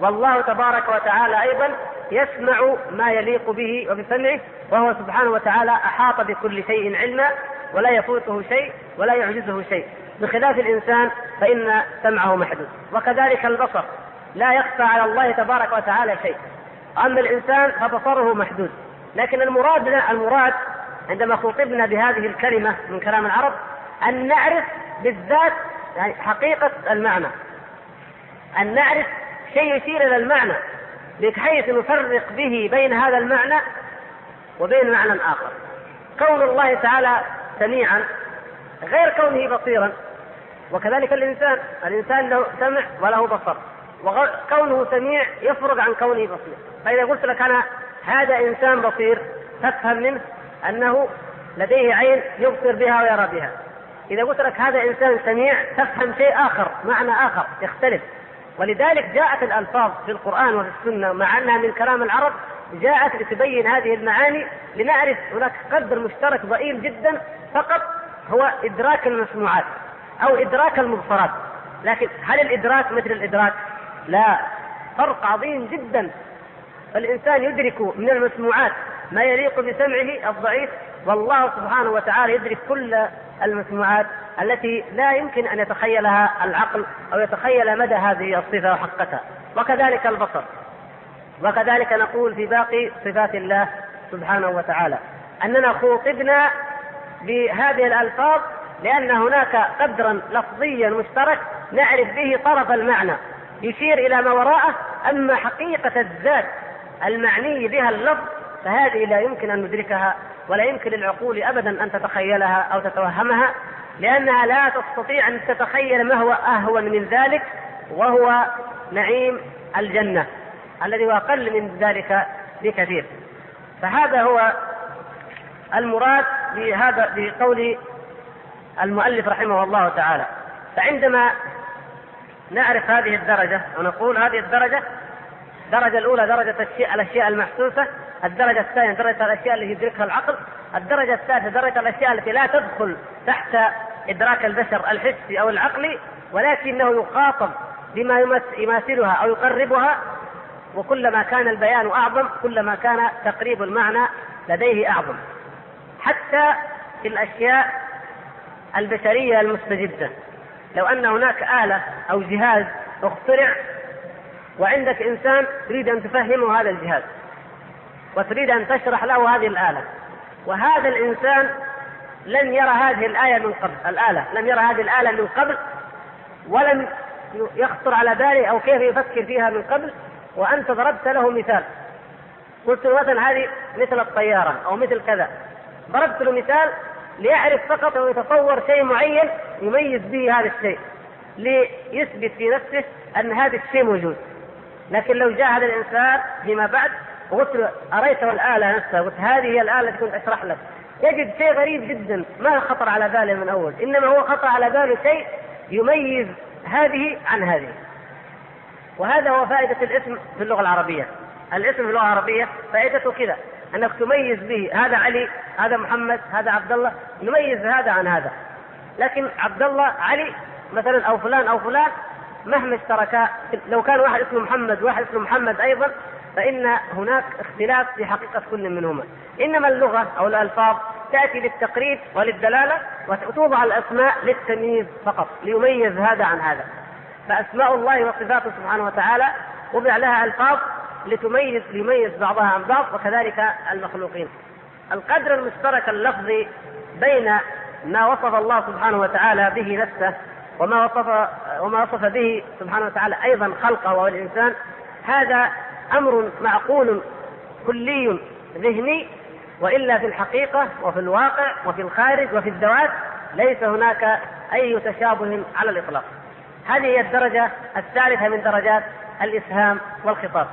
والله تبارك وتعالى أيضا يسمع ما يليق به وبسمعه وهو سبحانه وتعالى أحاط بكل شيء علما ولا يفوته شيء ولا يعجزه شيء. بخلاف الإنسان فإن سمعه محدود. وكذلك البصر لا يخفى على الله تبارك وتعالى شيء. أما الإنسان فبصره محدود. لكن المراد المراد عندما خطبنا بهذه الكلمة من كلام العرب أن نعرف بالذات يعني حقيقة المعنى. أن نعرف شيء يشير إلى المعنى بحيث نفرق به بين هذا المعنى وبين معنى آخر. كون الله تعالى سميعا غير كونه بصيرا. وكذلك الإنسان الإنسان له سمع وله بصر. وكونه سميع يفرق عن كونه بصير. فإذا قلت لك أنا هذا إنسان بصير تفهم منه أنه لديه عين يبصر بها ويرى بها. إذا قلت لك هذا إنسان سميع تفهم شيء آخر معنى آخر يختلف. ولذلك جاءت الألفاظ في القرآن وفي السنة مع أنها من كلام العرب جاءت لتبين هذه المعاني لنعرف هناك قدر مشترك ضئيل جدا فقط هو إدراك المسموعات أو إدراك المبصرات. لكن هل الإدراك مثل الإدراك؟ لا. فرق عظيم جدا. فالإنسان يدرك من المسموعات ما يليق بسمعه الضعيف والله سبحانه وتعالى يدرك كل المسموعات التي لا يمكن أن يتخيلها العقل أو يتخيل مدى هذه الصفة وحقتها. وكذلك البصر. وكذلك نقول في باقي صفات الله سبحانه وتعالى أننا خوطبنا بهذه الألفاظ لأن هناك قدرا لفظيا مشترك نعرف به طرف المعنى يشير إلى ما وراءه أما حقيقة الذات المعني بها اللفظ فهذه لا يمكن أن ندركها ولا يمكن للعقول ابدا أن تتخيلها أو تتوهمها لأنها لا تستطيع أن تتخيل ما هو أهون من ذلك وهو نعيم الجنة الذي هو أقل من ذلك بكثير. فهذا هو المراد بهذا بقول المؤلف رحمه الله تعالى. فعندما نعرف هذه الدرجة ونقول هذه الدرجة الدرجة الأولى درجة الشيء الأشياء المحسوسة الدرجة الثانية درجة الأشياء التي يدركها العقل الدرجة الثالثة درجة الأشياء التي لا تدخل تحت إدراك البشر الحسي أو العقلي ولكنه يخاطب بما يماثلها أو يقربها وكلما كان البيان أعظم كلما كان تقريب المعنى لديه أعظم. حتى في الأشياء البشرية المستجدة. لو أن هناك آلة أو جهاز اخترع وعندك إنسان تريد أن تفهمه هذا الجهاز وتريد أن تشرح له هذه الآلة وهذا الإنسان لن يرى هذه الآية من قبل الآلة لم يرى هذه الآلة من قبل ولم يخطر على باله أو كيف يفكر فيها من قبل وأنت ضربت له مثال. قلت له مثلا هذه مثل الطيارة أو مثل كذا. ضربت له مثال ليعرف فقط أو يتصور شيء معين يميز به هذا الشيء ليثبت في نفسه أن هذا الشيء موجود. لكن لو جاء هذا الإنسان فيما بعد وقلت له أريته الآلة نفسها؟ قلت هذه هي الآلة التي كنت أشرح لك. يجد شيء غريب جدا ما خطر على باله من أول إنما هو خطر على باله شيء يميز هذه عن هذه. وهذا هو فائدة الاسم في اللغة العربية. الاسم في اللغة العربية فائدته كذا أنك تميز به هذا علي هذا محمد هذا عبد الله نميز هذا عن هذا. لكن عبد الله علي مثلا أو فلان أو فلان مهما اشتركا لو كان واحد اسمه محمد وواحد اسمه محمد أيضا فإن هناك اختلاف في حقيقة كل منهما. إنما اللغة أو الألفاظ تأتي للتقريب وللدلالة وتوضع الأسماء للتمييز فقط ليميز هذا عن هذا. فأسماء الله وصفاته سبحانه وتعالى وضع لها ألفاظ لتميز ليميز بعضها عن بعض وكذلك المخلوقين. القدر المشترك اللفظي بين ما وصف الله سبحانه وتعالى به نفسه وما وصف وما وصف به سبحانه وتعالى أيضا خلقه وهو الإنسان هذا أمر معقول كلي ذهني وإلا في الحقيقة وفي الواقع وفي الخارج وفي الذوات ليس هناك أي تشابه على الإطلاق. هذه هي الدرجة الثالثة من درجات الإفهام والخطاب.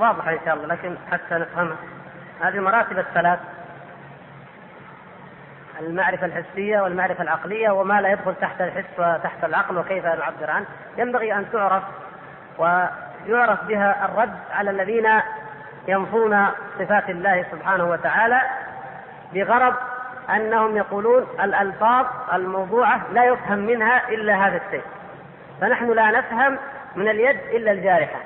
واضحة إن شاء الله لكن حتى نفهمها. هذه المراتب الثلاث. المعرفة الحسية والمعرفة العقلية وما لا يدخل تحت الحس وتحت العقل وكيف نعبر عنه ينبغي أن تعرف ويعرف بها الرد على الذين ينفون صفات الله سبحانه وتعالى بغرض أنهم يقولون الألفاظ الموضوعة لا يفهم منها إلا هذا الشيء. فنحن لا نفهم من اليد إلا الجارحة.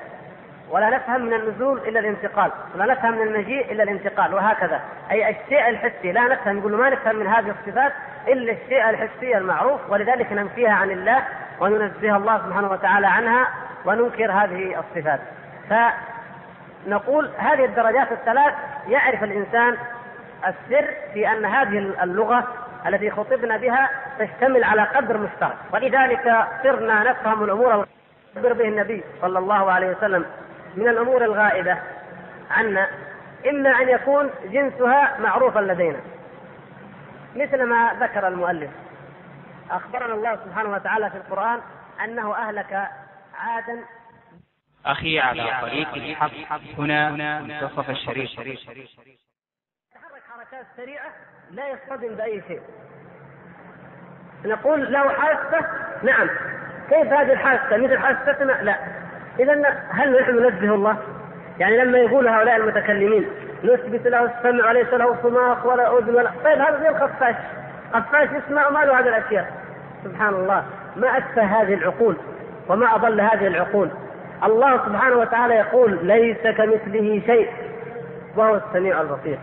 ولا نفهم من النزول إلا الانتقال ولا نفهم من المجيء إلا الانتقال وهكذا. أي الشيء الحسي لا نفهم يقول ما نفهم من هذه الصفات إلا الشيء الحسي المعروف ولذلك ننفيها عن الله وننزه الله سبحانه وتعالى عنها وننكر هذه الصفات. فنقول هذه الدرجات الثلاث يعرف الإنسان السر في أن هذه اللغة التي خطبنا بها تشتمل على قدر مشترك. ولذلك صرنا نفهم الأمور به النبي صلى الله عليه وسلم. من الأمور الغائبة عنا إما أن يكون جنسها معروفا لدينا. مثل ما ذكر المؤلف. أخبرنا الله سبحانه وتعالى في القرآن أنه أهلك عادا. أخي على طريق الحق. هنا منتصف الشريف تحرك حركات سريعة لا يصطدم بأي شيء. نقول له حاسة نعم. كيف هذه الحاسة؟ مثل حاستنا؟ لا. إذا هل نحن ننزه الله؟ يعني لما يقول هؤلاء المتكلمين نثبت له السمع وليس له صماخ ولا أذن ولا طيب هذا زي الخفاش خفاش يسمع وما له هذه الأشياء. سبحان الله. ما أتفه هذه العقول وما أضل هذه العقول. الله سبحانه وتعالى يقول ليس كمثله شيء. وهو السميع البصير.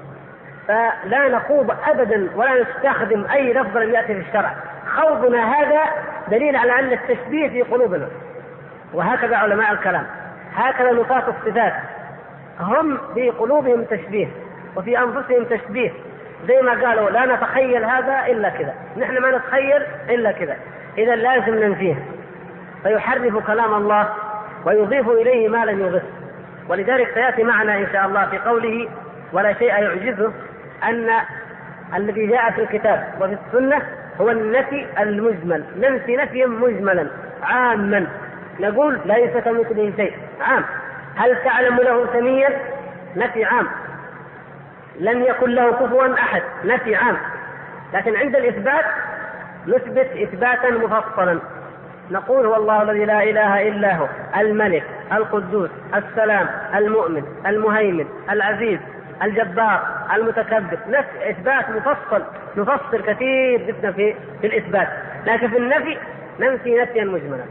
فلا نخوض ابدا ولا نستخدم أي لفظ لم يأتي في الشرع. خوضنا هذا دليل على أن التشبيه في قلوبنا. وهكذا علماء الكلام. هكذا نفاة الصفات. هم في قلوبهم تشبيه وفي أنفسهم تشبيه. زي ما قالوا لا نتخيل هذا إلا كذا. نحن ما نتخيل إلا كذا. اذا لازم ننفيه. فيحرف كلام الله ويضيف إليه ما لم يضف. ولذلك سيأتي معنا إن شاء الله في قوله ولا شيء يعجزه أن الذي جاء في الكتاب وفي السنة هو النفي المجمل. ننفي نفيا مجملا عاما. نقول ليس كمثله شيء. عام. هل تعلم له سميا؟ نفي عام. لم يكن له كفوا أحد. نفي عام. لكن عند الإثبات نثبت إثباتا مفصلا. نقول هو الله الذي لا إله إلا هو الملك القدوس السلام المؤمن المهيمن العزيز الجبار المتكبر. نفي إثبات مفصل. نفصل كثير جدا في في الإثبات. لكن في النفي ننفي نفيا مجملا.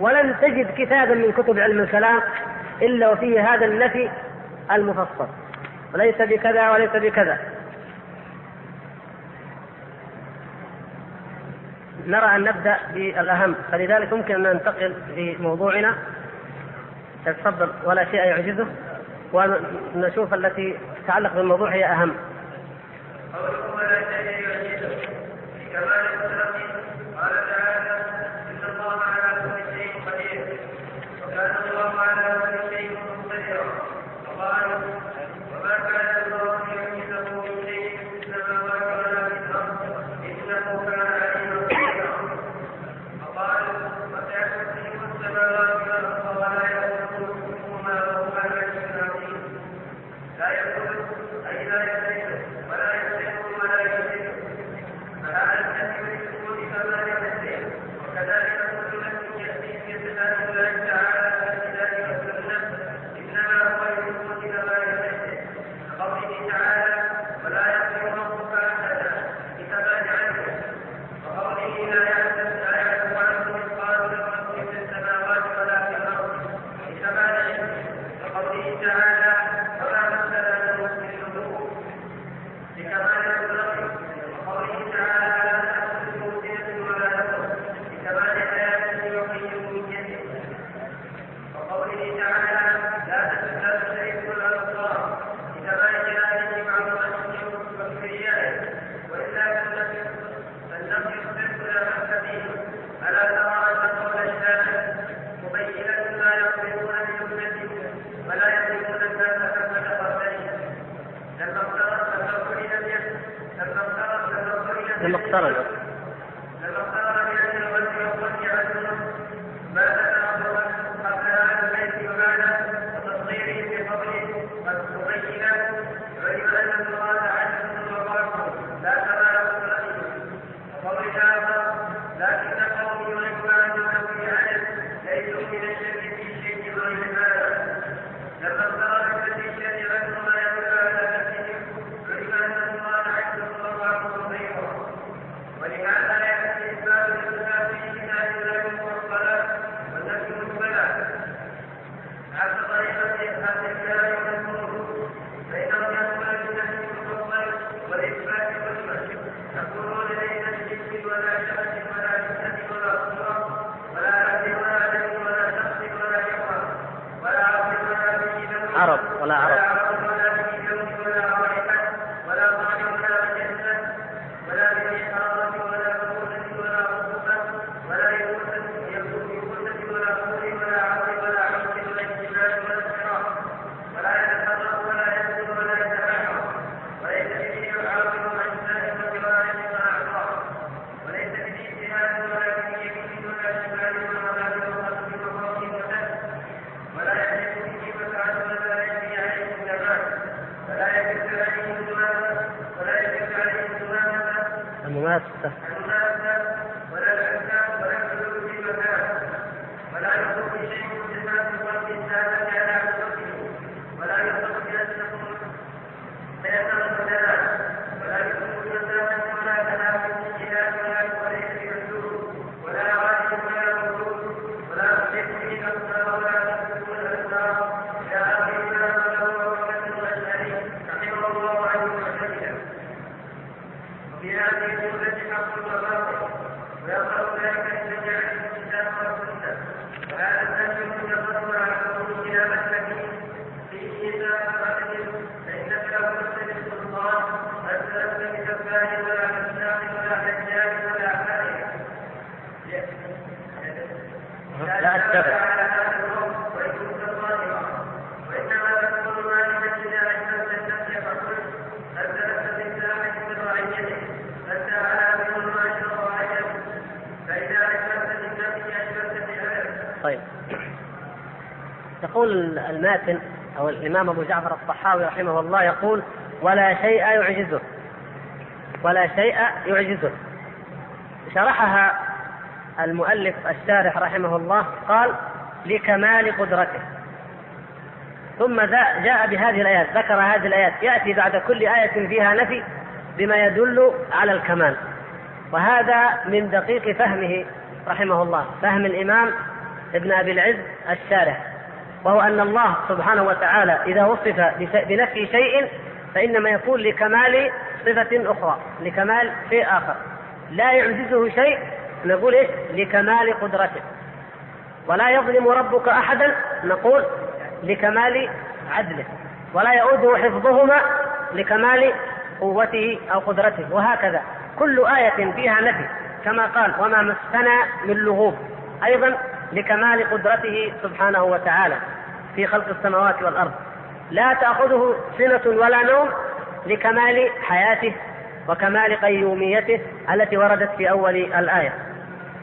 ولن تجد كتابا من كتب علم الكلام إلا وفيه هذا النفي المفصل. وليس بكذا وليس بكذا. نرى أن نبدأ بالأهم فلذلك يمكن أن ننتقل في موضوعنا. تتفضل ولا شيء يعجزه. ونشوف التي تتعلق بالموضوع هي أهم. قولكم ولا شيء يعجزه كمال التلقي يقول الماتن أو الإمام أبو جعفر الصحاوي رحمه الله يقول ولا شيء يعجزه. ولا شيء يعجزه. شرحها المؤلف الشارح رحمه الله قال لكمال قدرته. ثم جاء بهذه الآيات ذكر هذه الآيات يأتي بعد كل آية فيها نفي بما يدل على الكمال. وهذا من دقيق فهمه رحمه الله فهم الإمام ابن أبي العز الشارح. وهو أن الله سبحانه وتعالى إذا وصف بنفي شيء فإنما يكون لكمال صفة أخرى لكمال شيء آخر. لا يعجزه شيء نقول إيش؟ لكمال قدرته. ولا يظلم ربك أحدا نقول لكمال عدله. ولا يؤوده حفظهما لكمال قوته أو قدرته. وهكذا. كل آية فيها نفي كما قال وما مسنا من لغوب. أيضا لكمال قدرته سبحانه وتعالى. في خلق السماوات والأرض. لا تأخذه سنة ولا نوم لكمال حياته وكمال قيوميته التي وردت في أول الآية.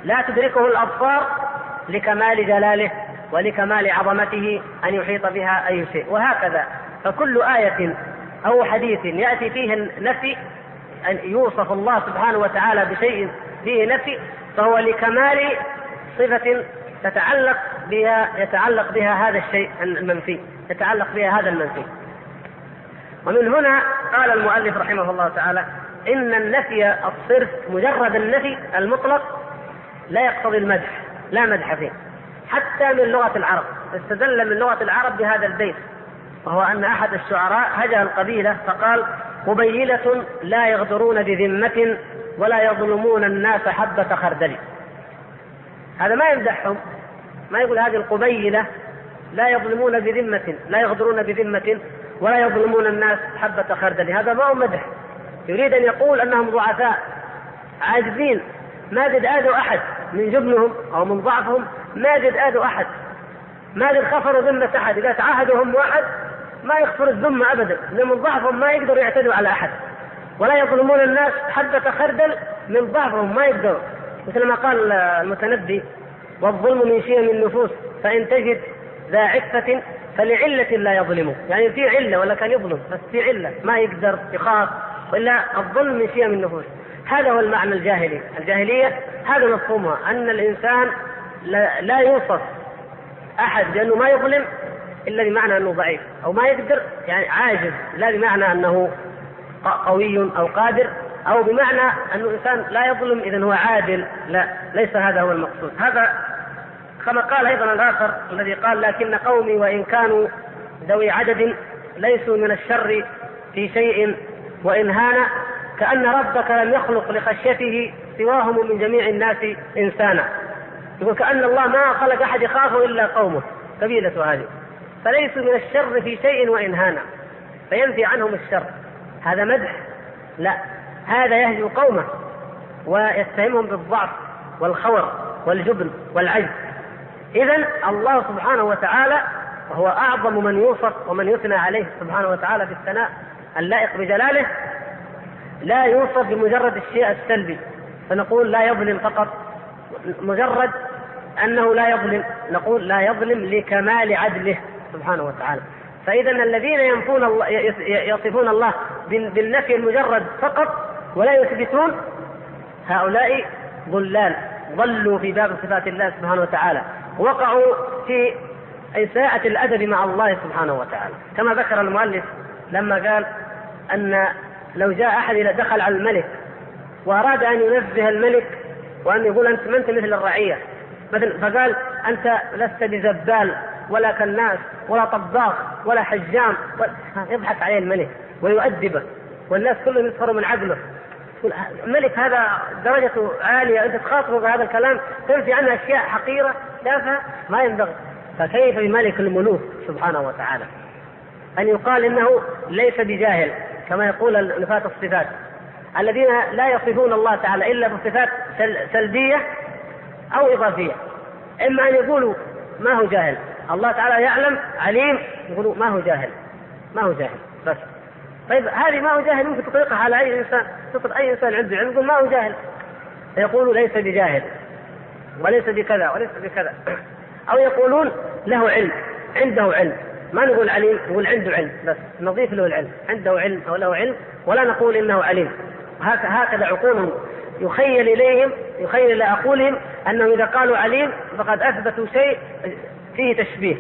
لا تدركه الأبصار لكمال جلاله ولكمال عظمته أن يحيط بها أي شيء. وهكذا فكل آية أو حديث يأتي فيه النفي أن يوصف الله سبحانه وتعالى بشيء فيه نفي فهو لكمال صفة تتعلق بها يتعلق بها هذا الشيء المنفي يتعلق بها هذا المنفي. ومن هنا قال المؤلف رحمه الله تعالى إن النفي الصرف مجرد النفي المطلق لا يقتضي المدح لا مدح فيه. حتى من لغة العرب استدل من لغة العرب بهذا البيت وهو أن أحد الشعراء هجا القبيلة فقال قبيلة لا يغدرون بذمة ولا يظلمون الناس حبة خردل. هذا ما يمدحهم. ما يقول هذه القبيلة لا يظلمون بذمة لا يغدرون بذمة ولا يظلمون الناس حبة خردل. هذا ما هو مدح. يريد أن يقول أنهم ضعفاء عاجزين. ما قد آذوا أحد من جبنهم أو من ضعفهم. ما قد آذوا أحد. ما قد خفروا ذمة أحد. إذا تعاهدهم واحد ما يخفر الذمة أبدا. لأن من ضعفهم ما يقدروا يعتدوا على أحد. ولا يظلمون الناس حبة خردل من ضعفهم ما يقدروا. مثل ما قال المتنبي والظلم من شيم النفوس فإن تجد ذا عفة فلعلة لا يظلمه. يعني في علة ولا كان يظلم بس في علة ما يقدر يخاف ولا الظلم من شيم النفوس. هذا هو المعنى الجاهلي. الجاهلية هذا مفهومها أن الإنسان لا, يوصف أحد بأنه ما يظلم إلا بمعنى أنه ضعيف أو ما يقدر يعني عاجز لا بمعنى أنه قوي أو قادر. أو بمعنى أنه إنسان لا يظلم إذا هو عادل. لا ليس هذا هو المقصود. هذا كما قال أيضا الآخر الذي قال لكن قومي وإن كانوا ذوي عدد ليسوا من الشر في شيء وإن هان كأن ربك لم يخلق لخشيته سواهم من جميع الناس إنسانا. يقول كأن الله ما خلق أحد يخافه إلا قومه. قبيلة هذه. فليسوا من الشر في شيء وإن هان. فينفي عنهم الشر. هذا مدح. لا. هذا يهجو قومه ويتهمهم بالضعف والخور والجبن والعجز. إذا الله سبحانه وتعالى وهو أعظم من يوصف ومن يثنى عليه سبحانه وتعالى في الثناء اللائق بجلاله لا يوصف بمجرد الشيء السلبي. فنقول لا يظلم فقط مجرد أنه لا يظلم نقول لا يظلم لكمال عدله سبحانه وتعالى. فإذا الذين ينفون الله يصفون الله بالنفي المجرد فقط ولا يثبتون هؤلاء ضلال ضلوا في باب صفات الله سبحانه وتعالى وقعوا في إساءة الأدب مع الله سبحانه وتعالى. كما ذكر المؤلف لما قال أن لو جاء أحد إلى دخل على الملك وأراد أن ينزه الملك وأن يقول أنت ما أنت مثل الرعية مثل فقال أنت لست بزبال ولا كناس ولا طباخ ولا حجام يضحك عليه الملك ويؤدبه والناس كلهم يسخروا من عقله. الملك هذا درجته عالية أنت تخاطبه بهذا الكلام تنفي عنه أشياء حقيرة تافهة ما ينبغي. فكيف بملك الملوك سبحانه وتعالى؟ أن يقال إنه ليس بجاهل كما يقول نفاة الصفات. الذين لا يصفون الله تعالى إلا بصفات سلبية أو إضافية. إما أن يقولوا ما هو جاهل. الله تعالى يعلم عليم يقولوا ما هو جاهل ما هو جاهل بس. طيب هذه ما هو جاهل ممكن تطلقها على أي إنسان تطلق أي إنسان عنده علم يقول ما هو جاهل. فيقول ليس بجاهل وليس بكذا وليس بكذا. أو يقولون له علم عنده علم. ما نقول عليم نقول عنده علم بس نضيف له العلم. عنده علم أو له علم ولا نقول إنه عليم. هكذا عقولهم. يخيل إليهم يخيل إلى عقولهم أنهم إذا قالوا عليم فقد أثبتوا شيء فيه تشبيه.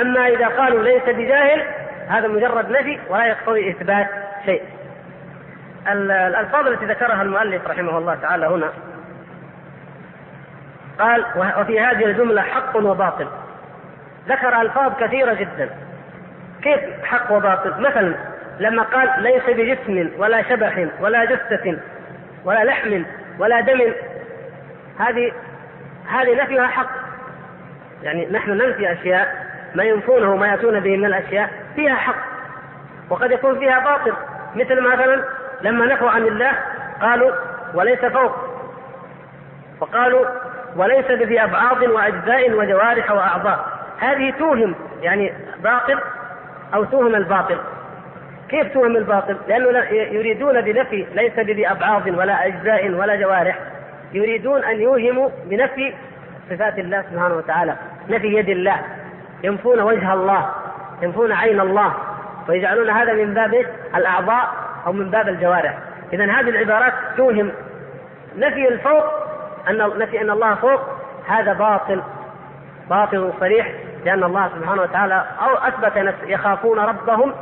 أما إذا قالوا ليس بجاهل هذا مجرد نفي ولا يقتضي إثبات شيء. الألفاظ التي ذكرها المؤلف رحمه الله تعالى هنا قال وفي هذه الجملة حق وباطل. ذكر ألفاظ كثيرة جدا. كيف حق وباطل؟ مثلا لما قال ليس بجسم ولا شبح ولا جثة ولا لحم ولا دم. هذه هذه نفيها حق. يعني نحن ننفي أشياء ما ينفونه وما يأتون به من الأشياء. فيها حق وقد يكون فيها باطل. مثل مثلا لما نفوا عن الله قالوا وليس فوق وقالوا وليس بذي أبعاض وأجزاء وجوارح وأعضاء. هذه توهم يعني باطل أو توهم الباطل. كيف توهم الباطل؟ لأنه يريدون بنفي ليس بذي أبعاض ولا أجزاء ولا جوارح. يريدون أن يوهموا بنفي صفات الله سبحانه وتعالى. نفي يد الله ينفون وجه الله. ينفون عين الله ويجعلون هذا من باب الأعضاء أو من باب الجوارح. اذا هذه العبارات توهم نفي الفوق أن نفي أن الله فوق هذا باطل باطل صريح لأن الله سبحانه وتعالى أو أثبت يخافون ربهم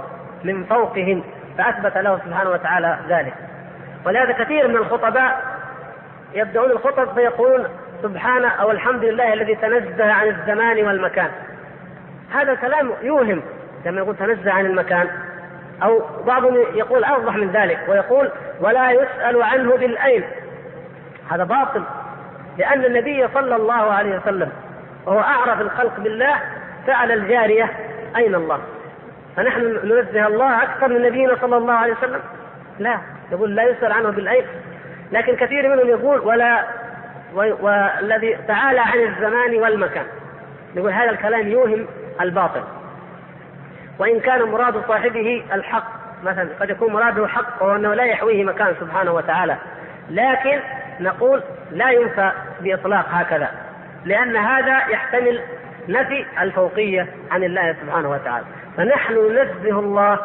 من فوقهم فأثبت له سبحانه وتعالى ذلك. ولهذا كثير من الخطباء يبدأون الخطب فيقولون سبحان أو الحمد لله الذي تنزه عن الزمان والمكان. هذا الكلام يوهم لما يقول تنزه عن المكان. أو بعضهم يقول أوضح من ذلك ويقول ولا يسأل عنه بالأين هذا باطل لأن النبي صلى الله عليه وسلم وهو أعرف الخلق بالله سأل الجارية أين الله؟ فنحن ننزه الله أكثر من نبينا صلى الله عليه وسلم؟ لا يقول لا يسأل عنه بالأين لكن كثير منهم يقول ولا والذي تعالى عن الزمان والمكان. يقول هذا الكلام يوهم الباطل. وإن كان مراد صاحبه الحق مثلا قد يكون مراده حق وهو أنه لا يحويه مكان سبحانه وتعالى. لكن نقول لا ينفى بإطلاق هكذا لأن هذا يحتمل نفي الفوقية عن الله سبحانه وتعالى. فنحن ننزه الله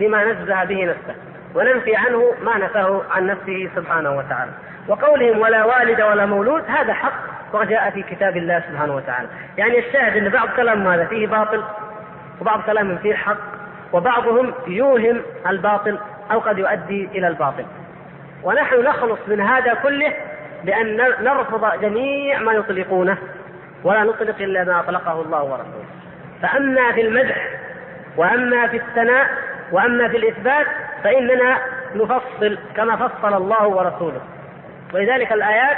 بما نزه به نفسه وننفي عنه ما نفاه عن نفسه سبحانه وتعالى. وقولهم ولا والد ولا مولود هذا حق وجاء في كتاب الله سبحانه وتعالى. يعني الشاهد إن بعض كلام هذا فيه باطل وبعض كلام فيه حق وبعضهم يوهم الباطل أو قد يؤدي إلى الباطل. ونحن نخلص من هذا كله بأن نرفض جميع ما يطلقونه ولا نطلق إلا ما اطلقه الله ورسوله. فأما في المدح وأما في الثناء وأما في الإثبات فإننا نفصل كما فصل الله ورسوله. ولذلك الآيات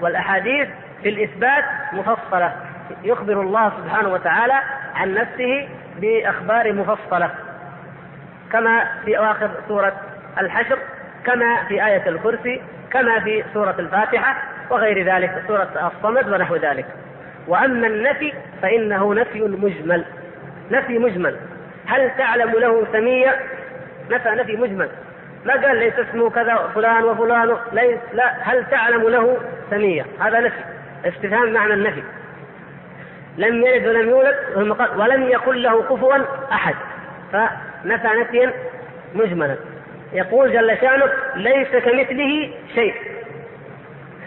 والأحاديث في الإثبات مفصلة. يخبر الله سبحانه وتعالى عن نفسه بأخبار مفصلة. كما في أواخر سورة الحشر كما في آية الكرسي كما في سورة الفاتحة وغير ذلك سورة الصمد ونحو ذلك. وأما النفي فإنه نفي مجمل. نفي مجمل. هل تعلم له سمية نفى نفي مجمل. ما قال ليس اسمه كذا فلان وفلان ليس لا هل تعلم له سمية؟ هذا نفي استفهام معنى النفي. لم يلد ولم يولد ولم يكن له كفوا أحد. فنفى نفيا مجملا. يقول جل شأنه ليس كمثله شيء.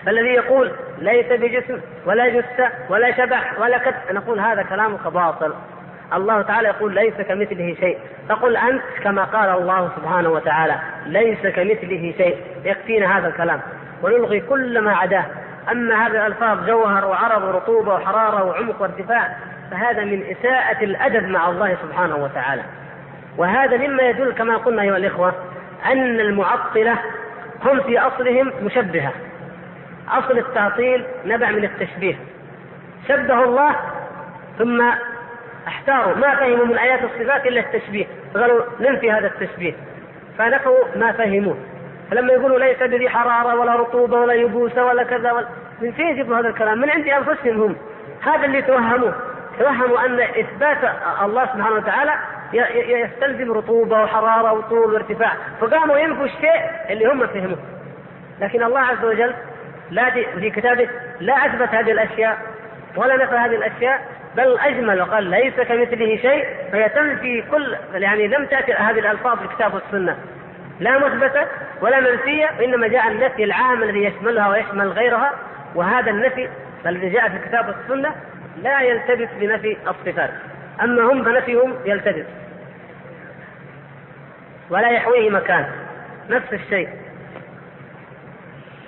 فالذي يقول ليس بجسم ولا جثة ولا شبح ولا كت نقول هذا كلامك باطل. الله تعالى يقول ليس كمثله شيء. فقل أنت كما قال الله سبحانه وتعالى ليس كمثله شيء. يكفينا هذا الكلام. ونلغي كل ما عداه. أما هذه الألفاظ جوهر وعرض ورطوبة وحرارة وعمق وارتفاع فهذا من إساءة الأدب مع الله سبحانه وتعالى. وهذا مما يدل كما قلنا أيها الإخوة أن المعطلة هم في أصلهم مشبهة. أصل التعطيل نبع من التشبيه. شبه الله ثم احتاروا ما فهموا من آيات الصفات إلا التشبيه قالوا ننفي هذا التشبيه. فنفوا ما فهموه. فلما يقولوا ليس بذي حرارة ولا رطوبة ولا يبوسة ولا كذا ولا من فين يجيبوا هذا الكلام؟ من عند أنفسهم هم. هذا اللي توهموه. توهموا أن إثبات الله سبحانه وتعالى يستلزم رطوبة وحرارة وطول وارتفاع. فقاموا ينفوا الشيء اللي هم فهموه. لكن الله عز وجل لا في كتابه لا أثبت هذه الأشياء ولا نفى هذه الأشياء بل أجمل وقال ليس كمثله شيء فهي تنفي كل يعني لم تأتي هذه الألفاظ في الكتاب والسنة. لا مثبتة ولا منفية وإنما جاء النفي العام الذي يشملها ويشمل غيرها وهذا النفي الذي جاء في الكتاب والسنة لا يلتبس بنفي الصفات. أما هم فنفيهم يلتبس. ولا يحويه مكان. نفس الشيء.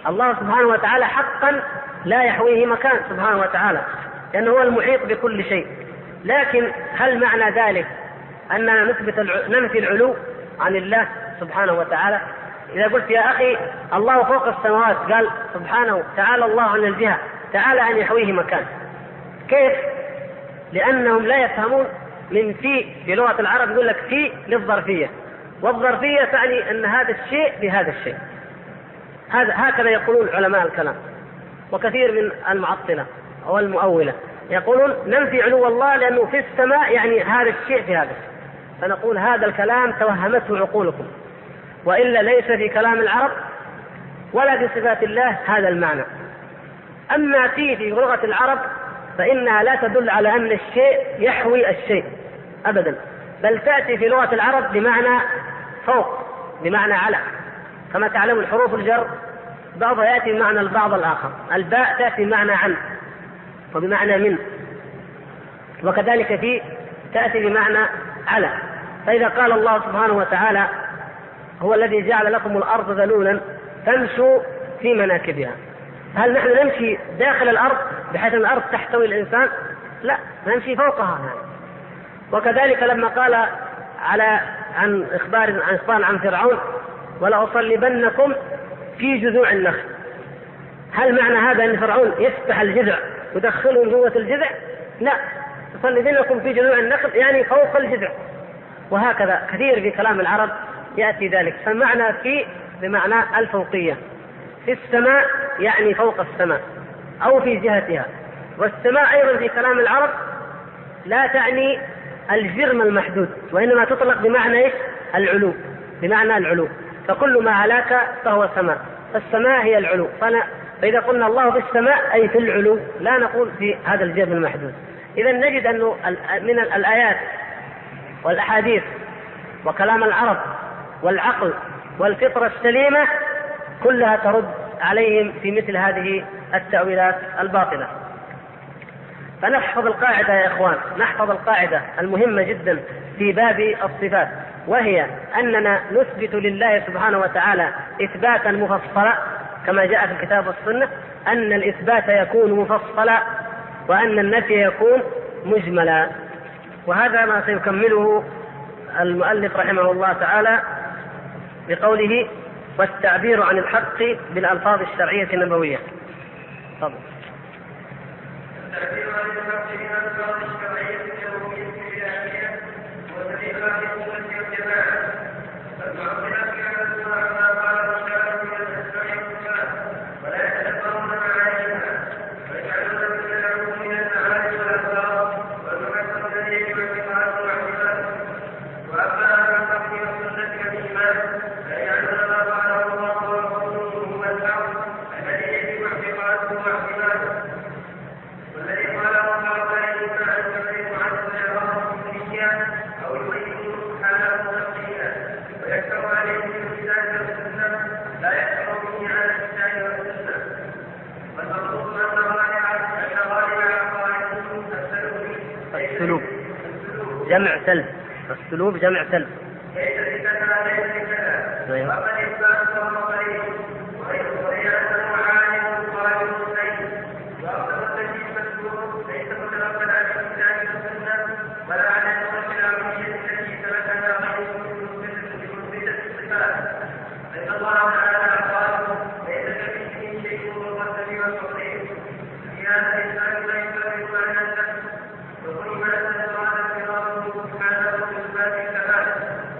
الله سبحانه وتعالى حقا لا يحويه مكان سبحانه وتعالى. لأنه هو المحيط بكل شيء. لكن هل معنى ذلك أننا نثبت ننفي العلو عن الله سبحانه وتعالى؟ إذا قلت يا أخي الله فوق السماوات قال سبحانه تعالى الله عن الجهة تعالى أن يحويه مكان. كيف؟ لأنهم لا يفهمون من في في لغة العرب يقول لك في للظرفية. والظرفية تعني أن هذا الشيء بهذا الشيء. هذا هكذا يقولون علماء الكلام. وكثير من المعطلة. أو المؤولة. يقولون ننفي علو الله لأنه في السماء يعني هذا الشيء في هذا. فنقول هذا الكلام توهمته عقولكم. وإلا ليس في كلام العرب ولا في صفات الله هذا المعنى. أما في في لغة العرب فإنها لا تدل على أن الشيء يحوي الشيء ابدا. بل تأتي في لغة العرب بمعنى فوق بمعنى على. كما تعلم الحروف الجر بعضها يأتي بمعنى البعض الآخر. الباء تأتي بمعنى عن. وبمعنى من. وكذلك في تأتي بمعنى على. فإذا قال الله سبحانه وتعالى هو الذي جعل لكم الأرض ذلولا فامشوا في مناكبها. هل نحن نمشي داخل الأرض بحيث أن الأرض تحتوي الإنسان؟ لا نمشي فوقها. وكذلك لما قال على عن إخبار عن إخبار عن فرعون ولأصلبنكم في جذوع النخل. هل معنى هذا أن فرعون يفتح الجذع ويدخلهم جوة الجذع؟ لا. يصلبنكم في جذوع النخل يعني فوق الجذع. وهكذا كثير في كلام العرب يأتي ذلك. فالمعنى في بمعنى الفوقية. في السماء يعني فوق السماء أو في جهتها. والسماء أيضا في كلام العرب لا تعني الجرم المحدود وإنما تطلق بمعنى إيش؟ العلو. بمعنى العلو. فكل ما علاك فهو سماء. فالسماء هي العلو. فإذا قلنا الله في السماء أي في العلو لا نقول في هذا الجرم المحدود. إذا نجد أنه من الآيات والأحاديث وكلام العرب والعقل والفطرة السليمة كلها ترد عليهم في مثل هذه التأويلات الباطلة. فنحفظ القاعدة يا إخوان نحفظ القاعدة المهمة جدا في باب الصفات وهي أننا نثبت لله سبحانه وتعالى إثباتا مفصلا كما جاء في الكتاب والسنة أن الإثبات يكون مفصلا وأن النفي يكون مجملا وهذا ما سيكمله المؤلف رحمه الله تعالى بقوله والتعبير عن الحق بالألفاظ الشرعية النبوية تفضل التعبير عن الحق بالألفاظ الشرعية النبوية الإلهية والدليل على السنة والجماعة فالمعتزلة كانت ما قال الشارع من الأسماء والصفات ولا يتدبرون معانيها ويجعلون من العلوم من المعاني والألفاظ والمعتقد الذي يجب اعتقاده واعتقاده وأما أهل الحق والسنة والإيمان فيجعلون ما قاله الله ورسوله هو الحق الذي يجب اعتقاده واعتقاده والذي قاله الله إما أن يعرف عنه إعراضه بالنسيان أو يبينه سبحانه تفصيلا ويكثر عليه بالكتاب والسنة لا يكثر به على الكتاب والسنة والمقصود أن غالب أن غالب عقائدهم السلوك السلوك جمع سلب السلوب جمع سلب ليس بكذا ليس بكذا وقد إثبات وهو قريب وهي أنه عالم قائم سيد وأصل التجديد مسلوب ليس متلقا عن الكتاب والسنة ولا عن النصوص العربية التي ثبتها غيره بمثبتة الصفات فإن الله تعالى قال ليس كمثله شيء وهو السميع البصير في هذا الإنسان لا يفرق معنى النفس وكل ما تنزل الله سبحانه بصفات الكمال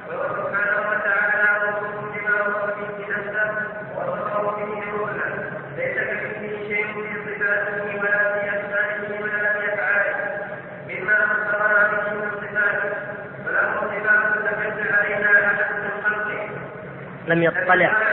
وهو سبحانه وتعالى وصف بما وصف به نفسه ووصفه به روحه ليس كمثله شيء في صفاته ولا في اسمائه ولا في افعاله منه لم يطلع.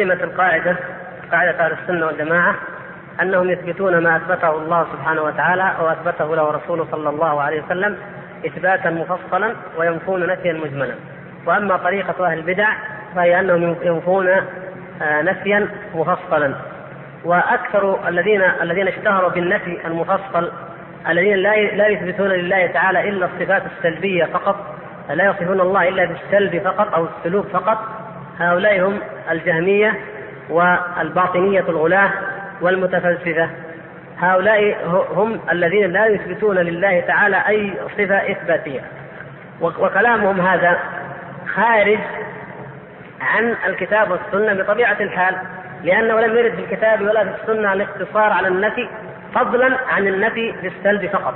علمت القاعدة قاعدة أهل السنة والجماعة أنهم يثبتون ما أثبته الله سبحانه وتعالى وأثبته له رسوله صلى الله عليه وسلم إثباتا مفصلا وينفون نفيا مجملا. وأما طريقة أهل البدع فهي أنهم ينفون آه، نفيا مفصلا. وأكثر الذين الذين اشتهروا بالنفي المفصل الذين لا لا يثبتون لله تعالى إلا الصفات السلبية فقط لا يصفون الله إلا بالسلب فقط أو السلوك فقط هؤلاء هم الجهمية والباطنية الغلاة والمتفلسفة. هؤلاء هم الذين لا يثبتون لله تعالى أي صفة إثباتية. وكلامهم هذا خارج عن الكتاب والسنة بطبيعة الحال لأنه لم يرد في الكتاب ولا في السنة الاقتصار على النفي فضلا عن النفي بالسلب فقط.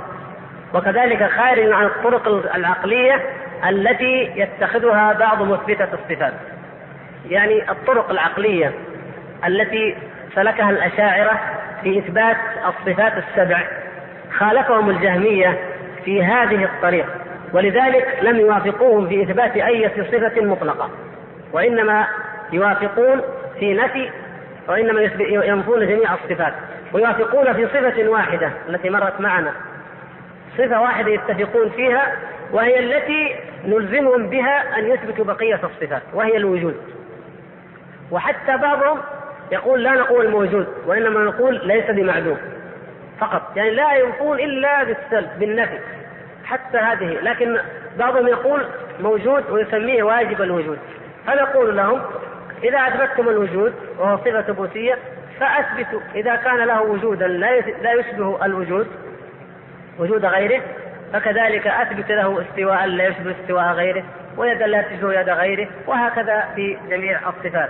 وكذلك خارج عن الطرق العقلية التي يتخذها بعض مثبتة الصفات. يعني الطرق العقلية التي سلكها الأشاعرة في إثبات الصفات السبع خالفهم الجهمية في هذه الطريق ولذلك لم يوافقوهم في إثبات أي صفة مطلقة وإنما يوافقون في نفي وإنما ينفون جميع الصفات ويوافقون في صفة واحدة التي مرت معنا صفة واحدة يتفقون فيها وهي التي نلزمهم بها أن يثبتوا بقية الصفات وهي الوجود. وحتى بعضهم يقول لا نقول موجود وإنما نقول ليس بمعدوم فقط. يعني لا ينفون إلا بالسلب بالنفي. حتى هذه. لكن بعضهم يقول موجود ويسميه واجب الوجود. فنقول لهم إذا أثبتتم الوجود وهو صفة ثبوتية فأثبتوا. إذا كان له وجودا لا يشبه الوجود وجود غيره فكذلك أثبت له استواء لا يشبه استواء غيره ويدا لا تشبه يد غيره وهكذا في جميع الصفات.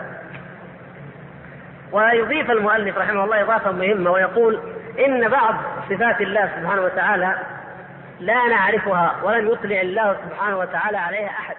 ويضيف المؤلف رحمه الله إضافة مهمة ويقول إن بعض صفات الله سبحانه وتعالى لا نعرفها ولم يطلع الله سبحانه وتعالى عليها أحد.